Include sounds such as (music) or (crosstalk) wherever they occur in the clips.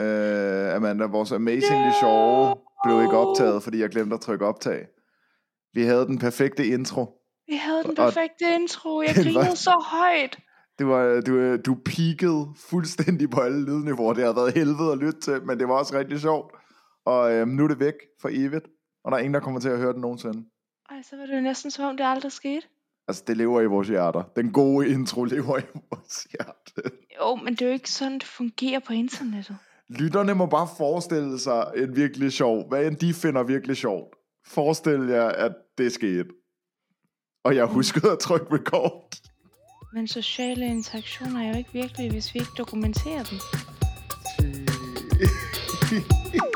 Uh, Amanda, vores amazingly sjove blev ikke optaget, fordi jeg glemte at trykke optag. Vi havde den perfekte intro. Vi havde den Og- perfekte intro. Jeg var- (laughs) grinede så højt. Det var, du, du peakede fuldstændig på alle lydniveauer. Det har været helvede at lytte til, men det var også rigtig sjovt. Og øhm, nu er det væk for evigt, og der er ingen, der kommer til at høre det nogensinde. Ej, så var det jo næsten som om, det aldrig skete. Altså, det lever i vores hjerter. Den gode intro lever i vores hjerte. Jo, men det er jo ikke sådan, det fungerer på internettet. Lytterne må bare forestille sig en virkelig sjov, hvad end de finder virkelig sjovt. Forestil jer, at det skete. Og jeg huskede at trykke record. Men sociale interaktioner er jo ikke virkelige, hvis vi ikke dokumenterer dem. (laughs)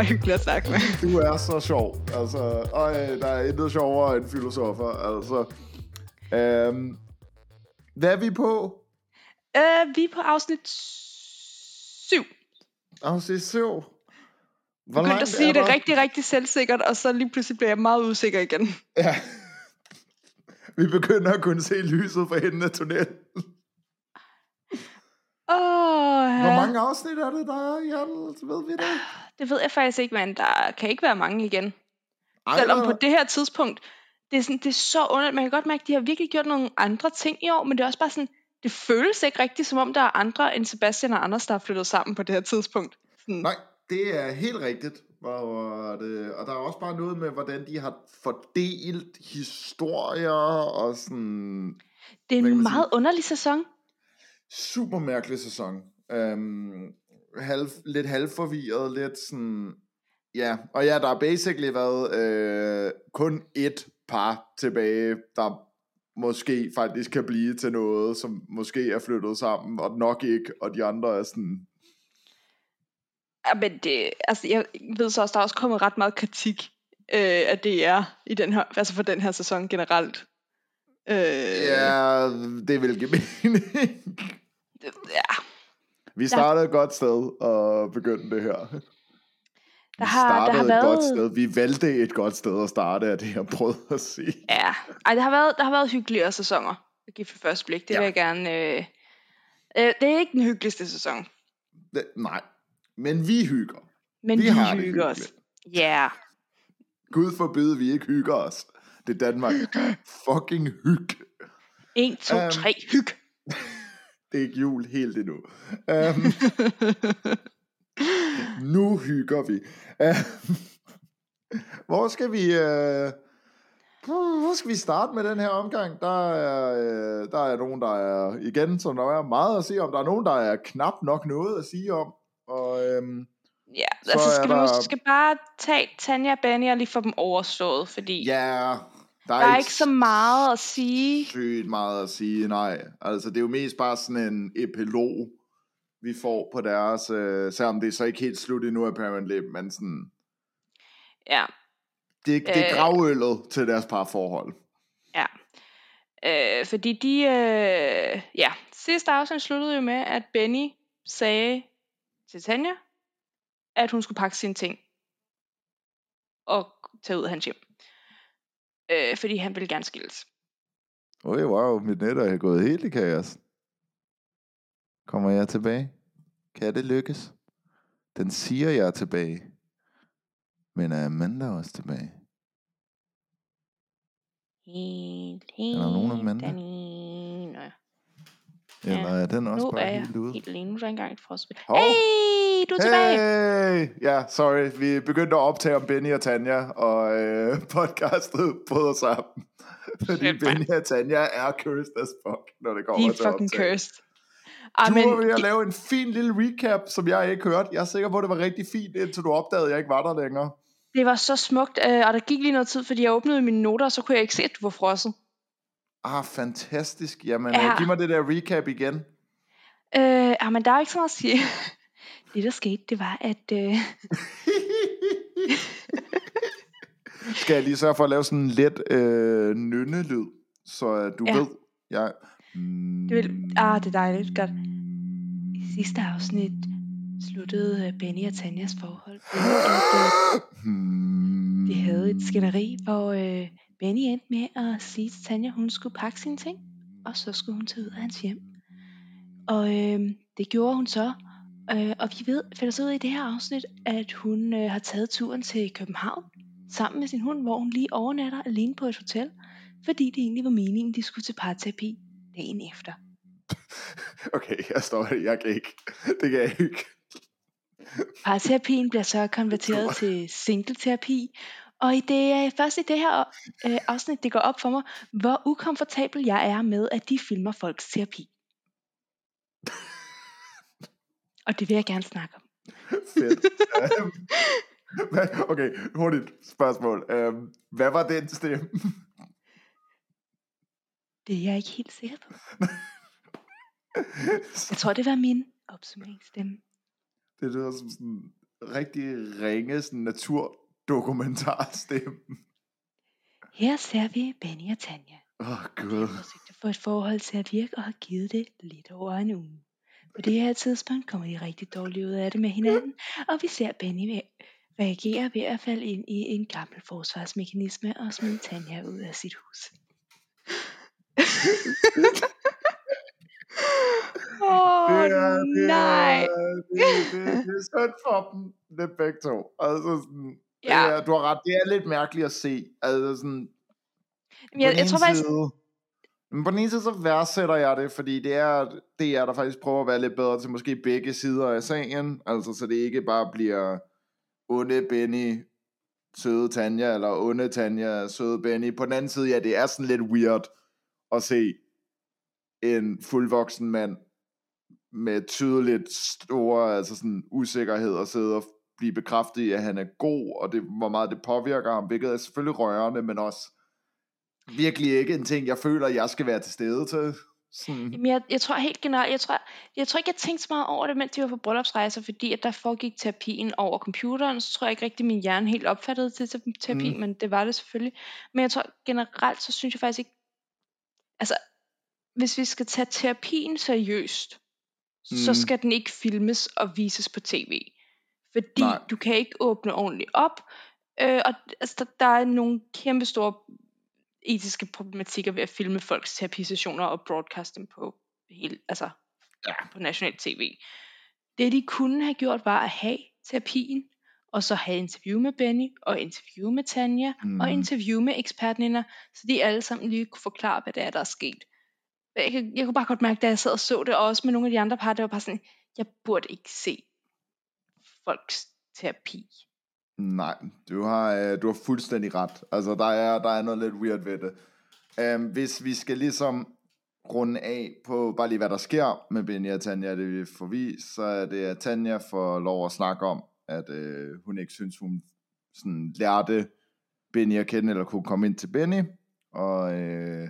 bare hyggelig at snakke med? Du er så sjov. Altså, øj, der er intet sjovere end filosofer. Altså, øhm, hvad er vi på? Øh, vi er på afsnit 7. Afsnit 7. Hvor Jeg begyndte at sige det rigtig, rigtig selvsikkert, og så lige pludselig bliver jeg meget usikker igen. Ja. Vi begynder at kunne se lyset for enden af tunnelen. Åh, Hvor ja. mange afsnit er det, der er i alt? Ved vi det? Det ved jeg faktisk ikke, men der kan ikke være mange igen. Ej, Selvom på det her tidspunkt, det er, sådan, det er så underligt. Man kan godt mærke, at de har virkelig gjort nogle andre ting i år, men det er også bare sådan, det føles ikke rigtigt, som om der er andre end Sebastian og Anders, der har flyttet sammen på det her tidspunkt. Sådan, Nej, det er helt rigtigt. Hvor det, og der er også bare noget med, hvordan de har fordelt historier og sådan... det er en meget underlig sæson. super mærkelig sæson. Um, halv, lidt halvforvirret, lidt sådan... Ja, og ja, der har basically været øh, kun et par tilbage, der måske faktisk kan blive til noget, som måske er flyttet sammen, og nok ikke, og de andre er sådan... Ja, men det, altså, jeg ved så også, der er også kommet ret meget kritik øh, af DR i den her, altså for den her sæson generelt. Øh, Ja, det vil give mening. ja. Vi startede et godt sted og begyndte det her. Vi Der har- der startede har et været- godt sted. Vi valgte et godt sted at starte, af det jeg prøvede at sige. Ja, Ej, det har været, der har været hyggeligere sæsoner. at give for første blik. Det Ja. vil jeg gerne... Øh, øh, det er ikke den hyggeligste sæson, Det, nej, men vi hygger. men Vi vi, har hygger os. Ja, yeah. Gud forbyde, vi ikke hygger os. Det er Danmark. (gasps) Fucking hyg. 1, 2, Øhm. 3, hyg. Det er ikke jul helt endnu. Um, (laughs) nu hygger vi. Uh, hvor skal vi... Uh, hvor skal vi starte med den her omgang? Der er, øh, der er nogen, der er, igen, som der er meget at sige om. Der er nogen, der er knap nok noget at sige om. Og øhm, Ja, Så altså skal vi der- måske bare tage Tanja og Benny og lige få dem overstået, fordi ja, der, der er ikke så meget at sige. sygt meget at sige, nej. Altså, det er jo mest bare sådan en epilog, vi får på deres, øh, selvom det er så ikke helt slut endnu, apparently, men sådan, Ja, det, det er Øh. gravøllet til deres parforhold. ja. Øh, fordi de, øh, ja, sidste afsnit sluttede jo med, at Benny sagde til Tanja, at hun skulle pakke sine ting og tage ud af hans hjem. Øh, fordi han ville gerne skilles. Oj, wow, mit net er gået helt i kaos. Kommer jeg tilbage? Kan det lykkes? Den siger, jeg er tilbage. Men er Amanda også tilbage? Helt, Er der nogen helt Amanda? alene. Eller er den også Nu bare er helt ude? helt alene. Nu er der engang et frostspil. Hov. Hey, du er tilbage. Hey! Ja, sorry. Vi begyndte at optage om Benny og Tanja, og øh, (laughs) podcastet bryder sammen. Fordi Shit. Benny og Tanja er cursed as fuck, når det De kommer er til at fucking optage. cursed. Ej, Du men, var ved at de- lave en fin lille recap, som jeg ikke hørte. Jeg er sikker på, at det var rigtig fint, indtil du opdagede, at jeg ikke var der længere. det var så smukt, øh, og der gik lige noget tid, fordi jeg åbnede mine noter, og så kunne jeg ikke se, at du var frosset. Ah, fantastisk. Jamen, Ja. ja. giv mig det der recap igen. Øh, ah, men der er ikke så meget at sige. (laughs) Det, der skete, det var, at øh, (laughs) Skal jeg lige sørge for at lave sådan en let øh, nynne-lyd, så øh, du Ja. ved, jeg... Det vil, ah, det er dejligt. Godt. I sidste afsnit sluttede øh, Benny og Tanjas forhold ved, at øh, de havde et skænderi, hvor øh, Benny endte med at sige til Tanja, hun skulle pakke sine ting, og så skulle hun tage ud af hans hjem. Og øh, det gjorde hun så, øh, og vi ved, finder så ud af i det her afsnit, at hun øh, har taget turen til København sammen med sin hund, hvor hun lige overnatter alene på et hotel, fordi det egentlig var meningen, de skulle til parterapi dagen efter. (laughs) Okay, jeg står jeg kan ikke. Det kan jeg ikke. Parterapien bliver så konverteret til singleterapi, og i det er først i det her øh, afsnit, det går op for mig, hvor ukomfortabel jeg er med, at de filmer folks terapi. Og det vil jeg gerne snakke om. Fedt. (laughs) Øhm, okay, hurtigt spørgsmål. Øhm, hvad var den stemme? Det er jeg ikke helt sikker på. (laughs) Jeg tror, det var min opsummeringsstemme. Det lyder som sådan en rigtig ringe sådan naturdokumentarstemme. Her ser vi Benny og Tanja. Åh, oh, gud. har forsøgt at få et forhold til at virke og har givet det lidt over en uge. På det her tidspunkt kommer de rigtig dårligt ud af det med hinanden, og vi ser Benny reagere ved at falde ind i en gammel forsvarsmekanisme og smide Tanja ud af sit hus. (laughs) Åh, det er, det nej. Er, det, det, det er synd for dem, det begge to. Altså sådan, Ja. det er, du har ret, det er lidt mærkeligt at se. Altså sådan, Men jeg, jeg tror faktisk, men på den ene side, så værdsætter jeg det, fordi det er, det er der faktisk prøver at være lidt bedre til måske begge sider af sagen. Altså, så det ikke bare bliver onde Benny, søde Tanja, eller onde Tanja, søde Benny. På den anden side, ja, det er sådan lidt weird at se en fuldvoksen mand med tydeligt store altså sådan usikkerhed og sidde og blive bekræftet i, at han er god, og det, hvor meget det påvirker ham, hvilket er selvfølgelig rørende, men også virkelig ikke en ting, jeg føler, jeg skal være til stede til. Sådan. Jamen, jeg, jeg tror helt generelt, jeg tror, jeg tror ikke, jeg tænkte så meget over det, mens de var på bryllupsrejser, fordi at der foregik terapien over computeren, så tror jeg ikke rigtig, min hjerne helt opfattede til terapi, Mm. men det var det selvfølgelig. Men jeg tror generelt, så synes jeg faktisk ikke, altså, hvis vi skal tage terapien seriøst, mm. så skal den ikke filmes og vises på tv. Fordi Nej. du kan ikke åbne ordentligt op, øh, og altså, der, der er nogle kæmpe store etiske problematikker ved at filme folks terapisessioner og broadcaste dem på hele, altså Ja. på national tv. Det de kunne have gjort var at have terapien, og så have interview med Benny, og interview med Tanja, mm. Mm. og interview med ekspertninder, så de alle sammen lige kunne forklare, hvad det er, der er sket. Jeg, kan, jeg kunne bare godt mærke, da jeg sad og så det, og også med nogle af de andre par, det var bare sådan, jeg burde ikke se folks terapi. Nej, du har, øh, du har fuldstændig ret. Altså, der er, der er noget lidt weird ved det. Um, hvis vi skal ligesom runde af på bare lige, hvad der sker med Benja og Tanja, det vi får vist, så er det, at Tanja får lov at snakke om, at øh, hun ikke synes, hun sådan lærte Benny at kende, eller kunne komme ind til Benny, og, øh,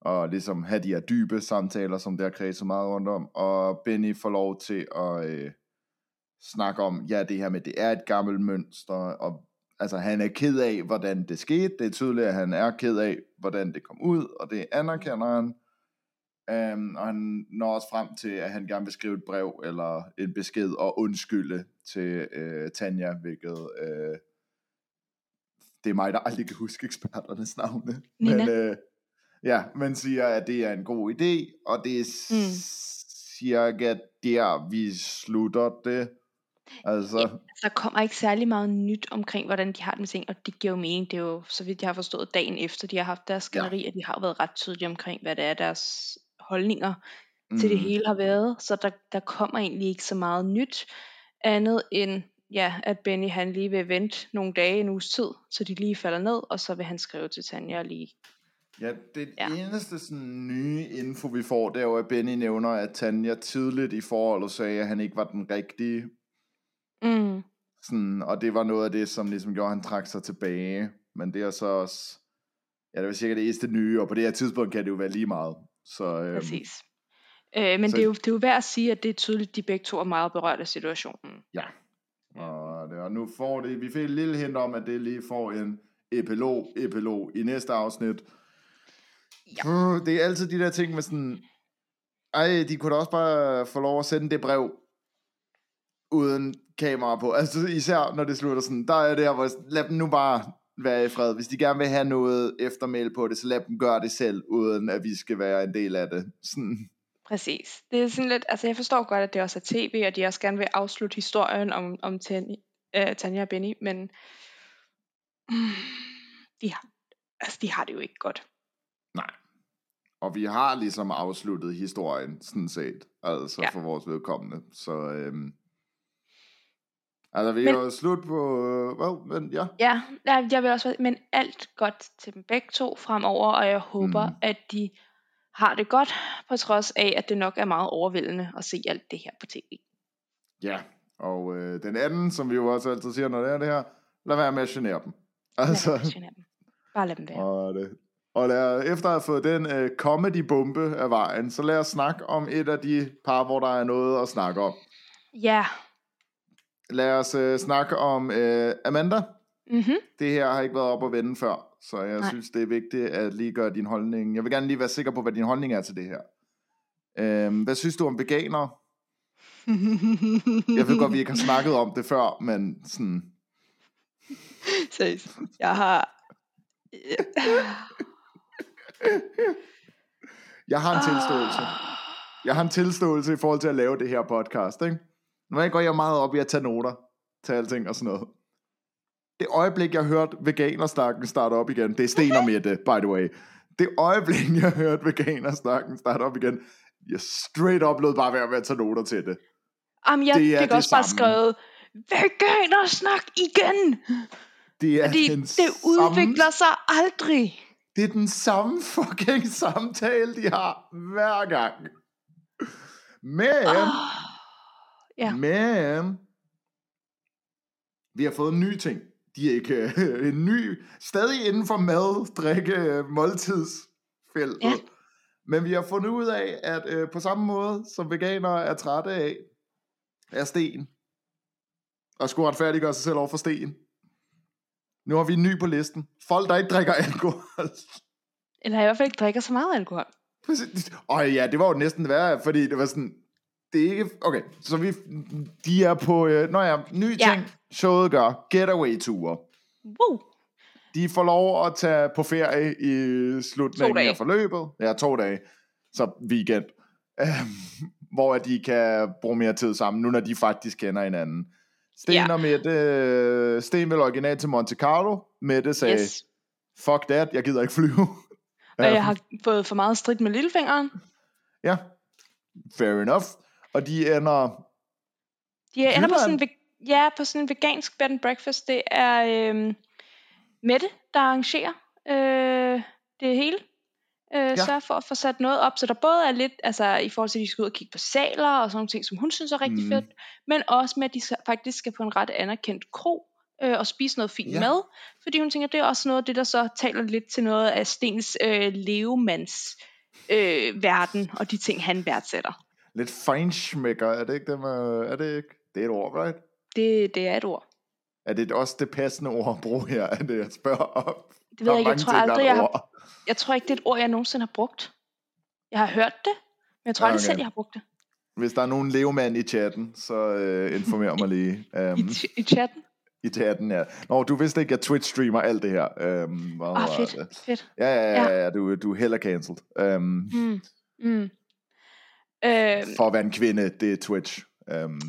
og ligesom have de her dybe samtaler, som der kredser meget rundt om, og Benny får lov til at øh, snakke om, ja, det her med, det er et gammelt mønster, og altså, han er ked af, hvordan det skete, det er tydeligt, at han er ked af, hvordan det kom ud, og det anerkender han, Um, og han når også frem til, at han gerne vil skrive et brev eller en besked og undskylde til uh, Tanja, hvilket uh, det er mig, der aldrig kan huske eksperternes navne. Nina. Men, uh, ja, men siger, at det er en god idé, og det er mm. cirka der, vi slutter det. Altså, Ja. Der kommer ikke særlig meget nyt omkring, hvordan de har det med ting, og det giver jo mening. Det er jo, så vidt jeg har forstået, dagen efter de har haft deres skænderi, ja. at de har jo været ret tydelige omkring, hvad det er, deres holdninger mm. til det mm, hele har været. Så der, der kommer egentlig ikke så meget nyt, andet end, ja, at Benny han lige vil vente nogle dage, en uges tid, så de lige falder ned, og så vil han skrive til Tanja lige. Ja, det Ja. eneste sådan nye info, vi får, det er jo, at Benny nævner, at Tanja tidligt i forholdet sagde, at han ikke var den rigtige. Mm. Sådan, og det var noget af det, som ligesom gjorde, at han trak sig tilbage. Men det er så også... Ja, det var cirka det eneste nye, og på det her tidspunkt kan det jo være lige meget. Så, øhm, Præcis. Øh, men så- det er, jo, det er jo værd at sige, at det er tydeligt, at de begge to er meget berørt af situationen. Ja. Og, det, og nu får det, vi fik et lille hint om, at det lige får en, epilog, epilog i næste afsnit. Ja. Uh, det er altid de der ting med sådan, ej, de kunne da også bare få lov at sende det brev, uden kamera på. Altså især når det slutter sådan, der er det her, hvor lad dem nu bare være i fred. Hvis de gerne vil have noget eftermæl på det, så lad dem gøre det selv, uden at vi skal være en del af det. Sådan. Præcis. Det er sådan lidt, altså jeg forstår godt, at det også er tv, og de også gerne vil afslutte historien om, om Tanja, øh, Tanja og Benny, men mm, de, har, altså, de har det jo ikke godt. Nej. Og vi har ligesom afsluttet historien, sådan set, altså Ja. for vores vedkommende. Så, øhm, altså vi Men- er jo slut på, øh, hvad, men ja. Ja, jeg vil også, men alt godt til dem begge to fremover, og jeg håber, Mm. at de har det godt, på trods af, at det nok er meget overvældende at se alt det her på tv. Ja, og øh, den anden, som vi jo også altid siger, når det er det her, lad være med at genere dem. Lad Altså, være med at genere dem. Bare lad dem være. og, det, og lad, efter at have fået den øh, comedy-bombe af vejen, så lad os snakke om et af de par, hvor der er noget at snakke om. Ja. Lad os øh, snakke om øh, Amanda. Mm-hmm. Det her har ikke været op at vende før, så jeg Nej. Synes, det er vigtigt at lige gøre din holdning. Jeg vil gerne lige være sikker på, hvad din holdning er til det her. Øhm, hvad synes du om veganere? Jeg ved godt, vi ikke har snakket om det før, men sådan... Seriøst. Jeg har... Jeg har en tilståelse. Jeg har en tilståelse i forhold til at lave det her podcast, ikke? Nu jeg går jeg meget op i at tage noter til alting og sådan noget. Det øjeblik, jeg hørte veganersnakken starte op igen, det er Sten og Mette, by the way. Det øjeblik, jeg hørte veganersnakken starte op igen, jeg straight up lød bare være med at tage noter til det. Jamen, jeg Det er fik det også bare samme. skrevet, veganersnak igen! Det er Fordi det udvikler sig aldrig. Samme, det er den samme fucking samtale, de har hver gang. Men, Oh. Ja. men, vi har fået en ny ting. De er ikke øh, en ny, stadig inden for mad, drikke, måltidsfeltet. Ja. Men vi har fundet ud af, at øh, på samme måde, som veganere er trætte af, er sten. Og skulle retfærdiggøre sig selv over for sten. Nu har vi en ny på listen. Folk, der ikke drikker alkohol. Eller i hvert fald ikke drikker så meget alkohol. Præcis. Og ja, det var jo næsten værre, fordi det var sådan, det er ikke, okay, så vi, de er på, øh, når jeg, ny Ja. ting, showet gør, getaway-ture. Woo. De får lov at tage på ferie i slutningen af forløbet. Ja, to dage. Så weekend. Øhm, hvor de kan bruge mere tid sammen, nu når de faktisk kender hinanden. Sten Ja. og Mette, øh, Sten vil originalt til Monte Carlo. Mette sagde, Yes. fuck that, jeg gider ikke flyve. Og jeg har fået for meget strid med lillefingeren. Ja, fair enough. Og de ender De ender på sådan, en ja, på sådan en vegansk bed and breakfast. Det er øhm, Mette, der arrangerer øh, det hele. Øh, ja. Sørger for at få sat noget op, så der både er lidt, altså i forhold til, at de skal ud og kigge på saler og sådan nogle ting, som hun synes er rigtig Mm. fedt, men også med, at de faktisk skal på en ret anerkendt kro øh, og spise noget fint Ja. mad, fordi hun tænker, det er også noget af det, der så taler lidt til noget af Stens øh, levemands øh, verden og de ting, han værdsætter. Lidt feinschmecker, er det ikke det, man, er det ikke? Det er et ord, right? Det, det er et ord. Er det også det passende ord at bruge her, er det jeg spørger om? Det ved jeg ikke, jeg tror aldrig, jeg har, jeg tror ikke, det er et ord, jeg nogensinde har brugt. Jeg har hørt det, men jeg tror Ja, aldrig okay. selv, jeg har brugt det. Hvis der er nogen levemand i chatten, så øh, informer mig lige. I, Um, ch- I chatten. I chatten, ja. Nå, du vidste ikke, at Twitch-streamer alt det her. Um, Ah, fedt, det? fedt. Ja, ja, ja, ja du, du er heller cancelled. Um, Mm. Mm. Øh, for at være en kvinde, det er Twitch. Um,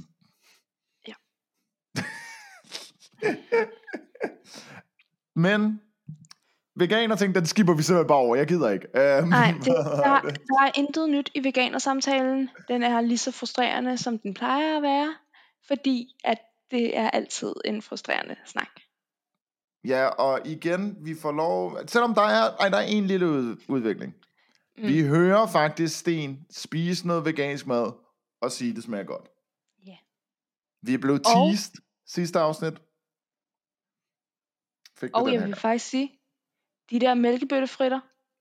Ja. (laughs) Men veganer ting, den skipper vi simpelthen bare over. Jeg gider ikke. Um, nej, det, (laughs) der, der er intet nyt i veganersamtalen. Den er lige så frustrerende, som den plejer at være, fordi at det er altid en frustrerende snak. Ja, og igen, vi får lov... Selvom der er, ej, der er en lille ud, udvikling. Mm. Vi hører faktisk Sten spise noget vegansk mad og sige, det smager godt. Ja. Vi er blevet Og- teased sidste afsnit. Fik Og jeg vil faktisk sige, de der mælkebøttefritter,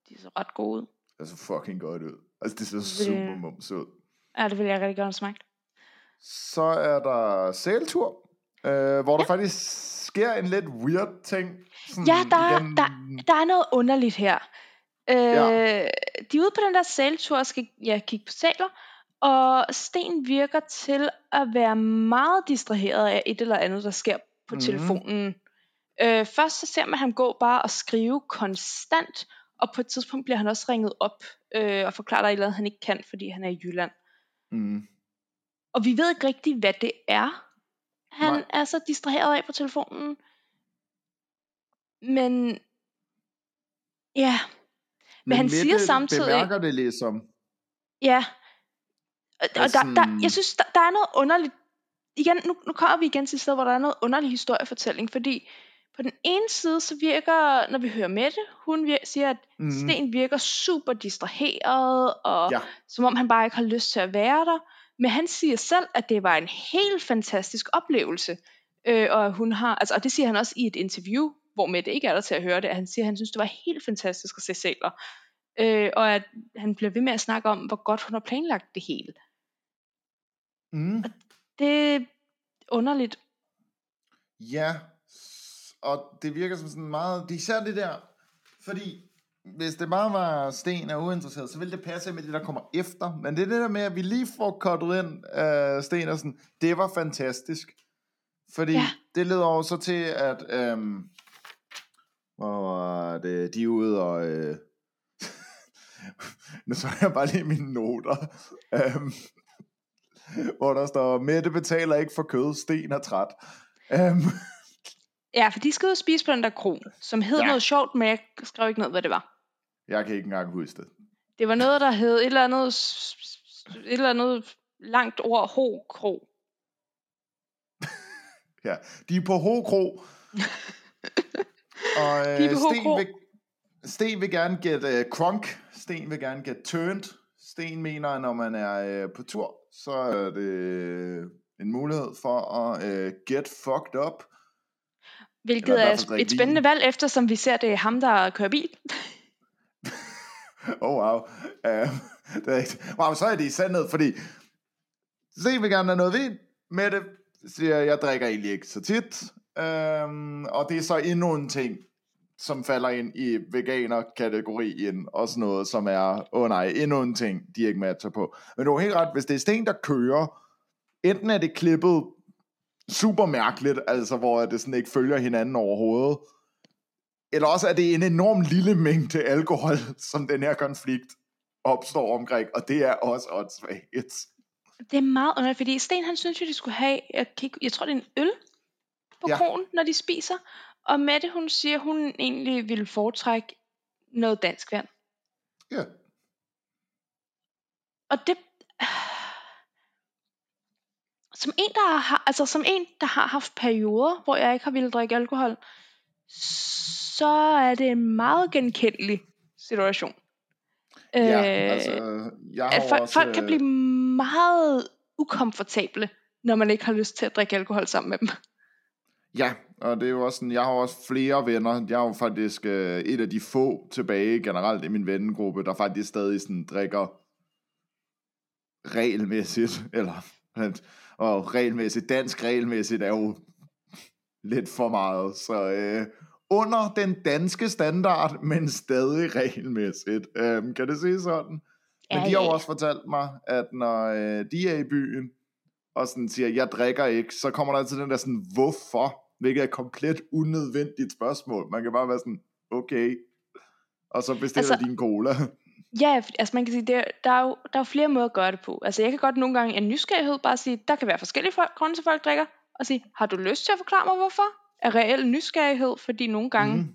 de så ret gode ud. Det så fucking godt ud. Altså, det ser Det- super mums ud. Ja, det vil jeg rigtig gerne have smagt. Så er der sæltur. øh, hvor der faktisk sker en lidt weird ting. Sådan Ja, der, er- igen. der, der er noget underligt her. Øh, Ja. De er ude på den der sæltur og skal ja, kigge på sæler, og Sten virker til at være meget distraheret af et eller andet, der sker på Mhm. telefonen. Øh, først så ser man ham gå bare og skrive konstant, og på et tidspunkt bliver han også ringet op øh, og forklarer, er et eller andet, han ikke kan, fordi han er i Jylland. Mm. Og vi ved ikke rigtigt, hvad det er, han Nej. er så distraheret af på telefonen. Men ja, Men han siger Mette samtidig- bemærker det ligesom. ja. Og, og Altså, der, der, jeg synes, der, der er noget underligt. Igen, nu, nu kommer vi igen til et sted, hvor der er noget underlig historiefortælling, fordi på den ene side, så virker, når vi hører Mette, hun vir- siger, at mm. Sten virker super distraheret, og Ja. som om han bare ikke har lyst til at være der. Men han siger selv, at det var en helt fantastisk oplevelse. Øh, og, hun har, altså, og det siger han også i et interview, hvor Mette ikke er der til at høre det. at Han siger, at han synes, det var helt fantastisk at se sæler. Øh, og at han bliver ved med at snakke om, hvor godt hun har planlagt det hele. Mm. Det er underligt. Ja, og det virker som sådan meget, det er især det der, fordi hvis det bare var Sten er uinteresseret, så ville det passe med det, der kommer efter. Men det er det der med, at vi lige får kottet ind uh, Sten og sådan, det var fantastisk. Fordi ja. Det leder over så til, at um, hvor var det, de er ude og... Uh, (laughs) nu så jeg bare lige mine noter. Um, (laughs) hvor der står, Mette betaler ikke for kød, Sten er træt. Um, Ja, for de skal ud og spise på den der kro, som hed Ja. noget sjovt, men jeg skrev ikke ned, hvad det var. jeg kan ikke engang huske det. Det var noget, der hed et eller andet, et eller andet langt ord, ho kro. (laughs) Ja, de er på Hokro. Og øh, Sten, vil, Sten vil gerne get uh, crunk. Sten vil gerne get turned. Sten mener, at når man er uh, på tur, så er det øh, en mulighed for at uh, get fucked up. Hvilket Eller er et spændende valg, eftersom vi ser, det er ham, der kører bil. (laughs) Oh wow. Uh, (laughs) det er ikke, wow, så er det i sandhed, fordi Sten vil gerne have noget vin. Mette siger, jeg drikker egentlig ikke så tit. Um, og det er så endnu en ting, som falder ind i veganer-kategorien, og sådan noget, som er, åh oh nej, endnu en ting, de ikke matcher på. Men du har helt ret, hvis det er Sten, der kører, enten er det klippet super mærkeligt, altså hvor det sådan ikke følger hinanden overhovedet, eller også er det en enorm lille mængde alkohol, som den her konflikt opstår omkring, og det er også åndssvagt. Det er meget underligt, fordi Sten han synes jo, de skulle have, jeg, kan ikke, jeg tror det er en øl på Ja. ja. kronen, når de spiser. Og Mette, hun siger, hun egentlig ville foretrække noget dansk vand. Ja. Og det... Som en, der har, altså som en, der har haft perioder, hvor jeg ikke har ville drikke alkohol, så er det en meget genkendelig situation. Ja, Øh, altså, jeg har at folk, også, folk kan øh, blive meget ukomfortable, når man ikke har lyst til at drikke alkohol sammen med dem. Ja, og det er jo også sådan, jeg har også flere venner. Jeg er jo faktisk øh, et af de få tilbage generelt i min vennegruppe, der faktisk stadig sådan drikker regelmæssigt, (laughs) eller og regelmæssigt, dansk regelmæssigt er jo lidt for meget, så øh, under den danske standard, men stadig regelmæssigt. Øhm, kan det se sådan? Men Ja, de har jo ja. også fortalt mig, at når øh, de er i byen, og sådan siger, jeg drikker ikke, så kommer der altid den der sådan, hvorfor? Hvilket er et komplet unødvendigt spørgsmål. Man kan bare være sådan, okay. Og så bestiller Altså- din cola. Ja, altså man kan sige, der, der, er jo, der er jo flere måder at gøre det på. Altså jeg kan godt nogle gange af nysgerrighed bare sige, der kan være forskellige folk, grunde til, folk drikker, og sige, har du lyst til at forklare mig, hvorfor? Er reel nysgerrighed, fordi nogle gange mm.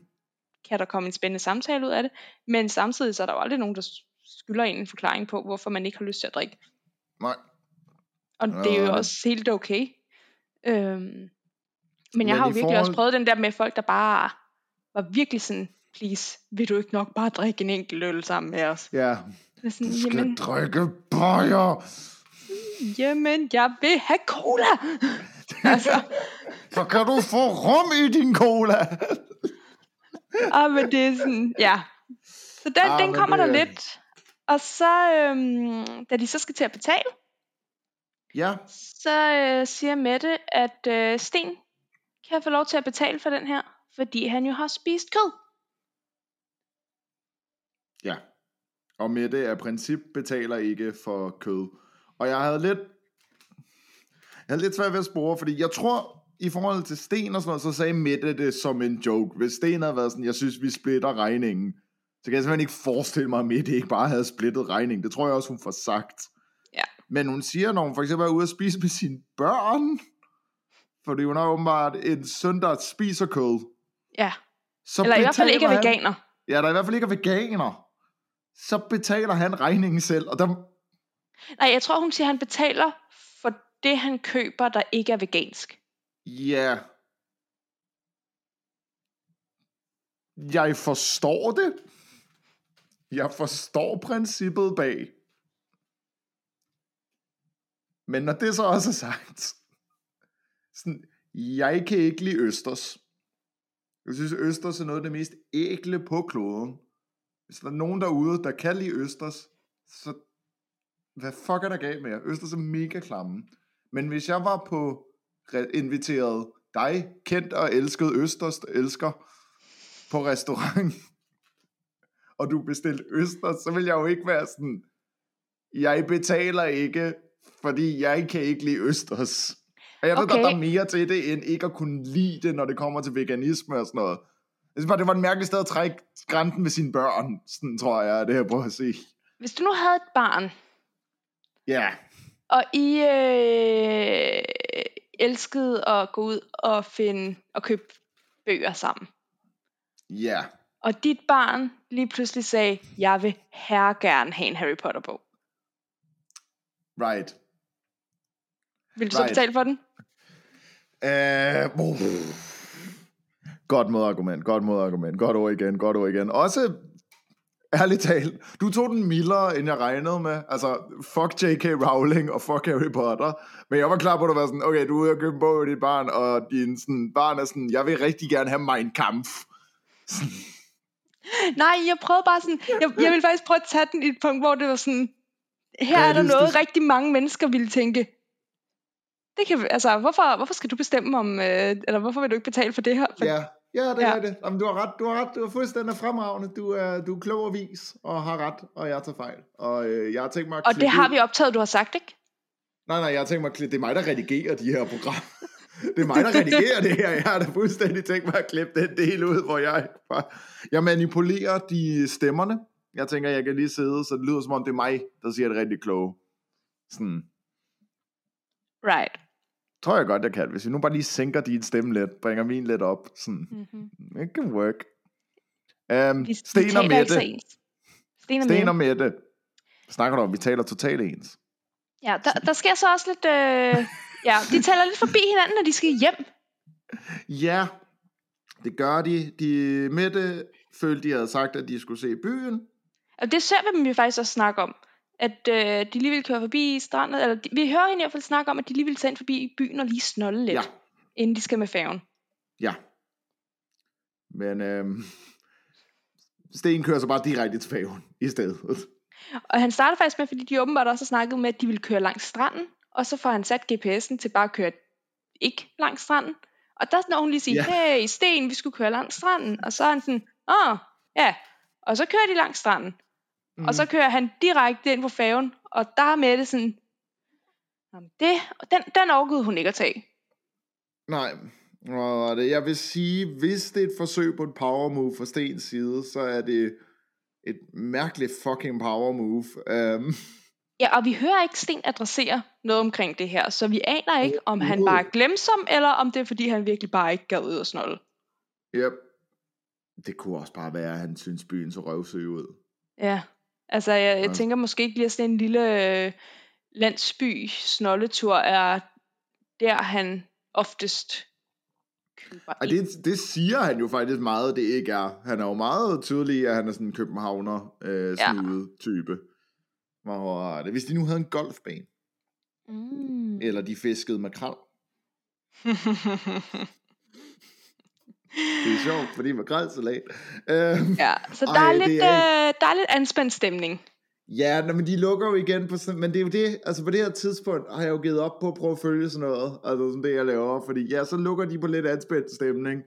kan der komme en spændende samtale ud af det, men samtidig så er der jo aldrig nogen, der skylder en en forklaring på, hvorfor man ikke har lyst til at drikke. Nej. Og det er jo også helt okay. Øhm, men Men jeg har jo virkelig forhold- også prøvet den der med folk, der bare var virkelig sådan, please, vil du ikke nok bare drikke en enkelt øl sammen med os? Ja, sådan, du skal jamen, drikke bajer. jamen, jeg vil have cola! (laughs) altså, Så kan du få rum i din cola. (laughs) ah, men det er sådan, ja. Så den, Ah, den men kommer det- der lidt. Og så, øhm, da de så skal til at betale, Ja, så øh, siger Mette, at øh, Sten kan få lov til at betale for den her, fordi han jo har spist kød. ja. Og Mette af princip betaler ikke for kød. Og jeg havde lidt... Jeg havde lidt svært ved at spore, fordi jeg tror, i forhold til Sten og sådan noget, så sagde Mette det som en joke. Hvis Sten havde været sådan, jeg synes, vi splitter regningen, så kan jeg simpelthen ikke forestille mig, at Mette ikke bare havde splittet regningen. Det tror jeg også, hun får sagt. Men hun siger, når hun for eksempel er ude at spise med sine børn, fordi hun har åbenbart en søn, der spiser kød. Ja, Så eller i hvert fald ikke er han- veganer. Ja, der i hvert fald ikke er veganer. Så betaler han regningen selv, og der, Nej, jeg tror, hun siger, at han betaler for det, han køber, der ikke er vegansk. ja... Jeg forstår det. Jeg forstår princippet bag. Men når det så også er sagt, sådan, jeg kan ikke lide østers. Jeg synes, østers er noget af det mest ægle på kloden. Hvis der er nogen derude, der kan lide østers, så hvad fuck er der galt med jer? Østers er mega klamme. Men hvis jeg var på inviteret dig, kendt og elsket østers, elsker, på restaurant, (laughs) og du bestilte østers, så vil jeg jo ikke være sådan, jeg betaler ikke, fordi jeg kan ikke lide østers. Og jeg ved Okay. godt, der er mere til det, end ikke at kunne lide det, når det kommer til veganisme og sådan noget. Jeg synes bare, det var et mærkeligt sted at trække grænsen med sine børn. Sådan tror jeg, det jeg prøver at sige. Hvis du nu havde et barn, Ja, og I øh, elskede at gå ud og finde og købe bøger sammen, ja, og dit barn lige pludselig sagde, jeg vil her gerne have en Harry Potter bog. Right. Vil du så Right. betale for den? Uh, uh. Godt modargument, godt modargument, godt ord igen, godt ord igen. Også, ærligt talt, du tog den mildere, end jeg regnede med. Altså, fuck J.K. Rowling og fuck Harry Potter. Men jeg var klar på, at du var sådan, okay, du er ude og købe en bog med dit barn, og din sådan, barn er sådan, jeg vil rigtig gerne have Mein Kampf. Nej, jeg prøvede bare sådan, jeg, jeg ville faktisk prøve at tage den i et punkt, hvor det var sådan, her er der noget, rigtig mange mennesker ville tænke. Det kan, altså, hvorfor, hvorfor skal du bestemme om, øh, eller hvorfor vil du ikke betale for det her? For, Ja, ja det Ja. er det. Jamen, du har ret, du har ret, du er fuldstændig fremragende. Du er, du er klog og vis, og har ret, og jeg tager fejl. Og øh, jeg har tænkt mig at og det har ud- vi optaget, du har sagt, ikke? Nej, nej, jeg har tænkt mig at klippe, det er mig, der redigerer de her programmer. Det er mig, der redigerer det her. Jeg har da fuldstændig tænkt mig at klippe den del ud, hvor jeg. Jeg manipulerer de stemmerne. Jeg tænker, jeg kan lige sidde, så det lyder som om, det er mig, der siger det rigtig kloge. Sådan. Right. Tror jeg godt, jeg kan. Hvis vi nu bare lige sænker din stemme lidt, bringer min lidt op. Sådan. Mm-hmm. It can work. Um, Vi, vi Sten og Mette. Sten og Sten og Mette. Mette. Snakker du om, vi taler totalt ens. Ja, der, der sker så også lidt... Øh, (laughs) ja, de taler lidt forbi hinanden, når de skal hjem. Ja, det gør de. de Mette følte, de havde sagt, at de skulle se byen. Og det ser vi dem jo faktisk også snakke om. At øh, de lige vil køre forbi strandet. Eller de, vi hører hende i hvert fald snakke om, at de lige vil tage ind forbi byen og lige snolde lidt, Ja. inden de skal med færgen. Ja. Men øhm, Sten kører så bare direkte til færgen i stedet. Og han starter faktisk med, fordi de åbenbart også har snakket med, at de vil køre langs stranden. Og så får han sat GPS'en til bare at køre ikke langs stranden. Og der når hun lige siger, ja. hey Sten, vi skulle køre langs stranden. Og så er han sådan, åh, ja. Og så kører de langs stranden. Mm. Og så kører han direkte ind på færgen. Og der er Mette sådan, "Jamen, det, den, den overgivede hun ikke at tage. Nej, og det, jeg vil sige, hvis det er et forsøg på et power move fra Stens side, så er det et mærkeligt fucking power move. Um, Ja, og vi hører ikke Sten adressere noget omkring det her, så vi aner ikke, om han bare er glemsom, eller om det er, fordi han virkelig bare ikke gad ud og snolde. yep. Det kunne også bare være, at han synes, byen så røvsøg ud. Ja, altså jeg, jeg Ja. tænker måske ikke lige, sådan en lille øh, landsby snolletur er der, han oftest køber Og det, det siger han jo faktisk meget, det ikke er. Han er jo meget tydelig, at han er sådan en københavner øh, Ja. snude type. Hvor, er det, hvis de nu havde en golfbane, Mm. eller de fiskede makrel. (laughs) Det er sjovt, fordi makrelsalat. Øh, ja, så der, Ej, er lidt, er øh, der er lidt anspændt stemning. Ja, men de lukker jo igen på sådan, men det er jo det, altså på det her tidspunkt har jeg jo givet op på at prøve at følge sådan noget, altså sådan det jeg laver, fordi ja, så lukker de på lidt anspændt stemning,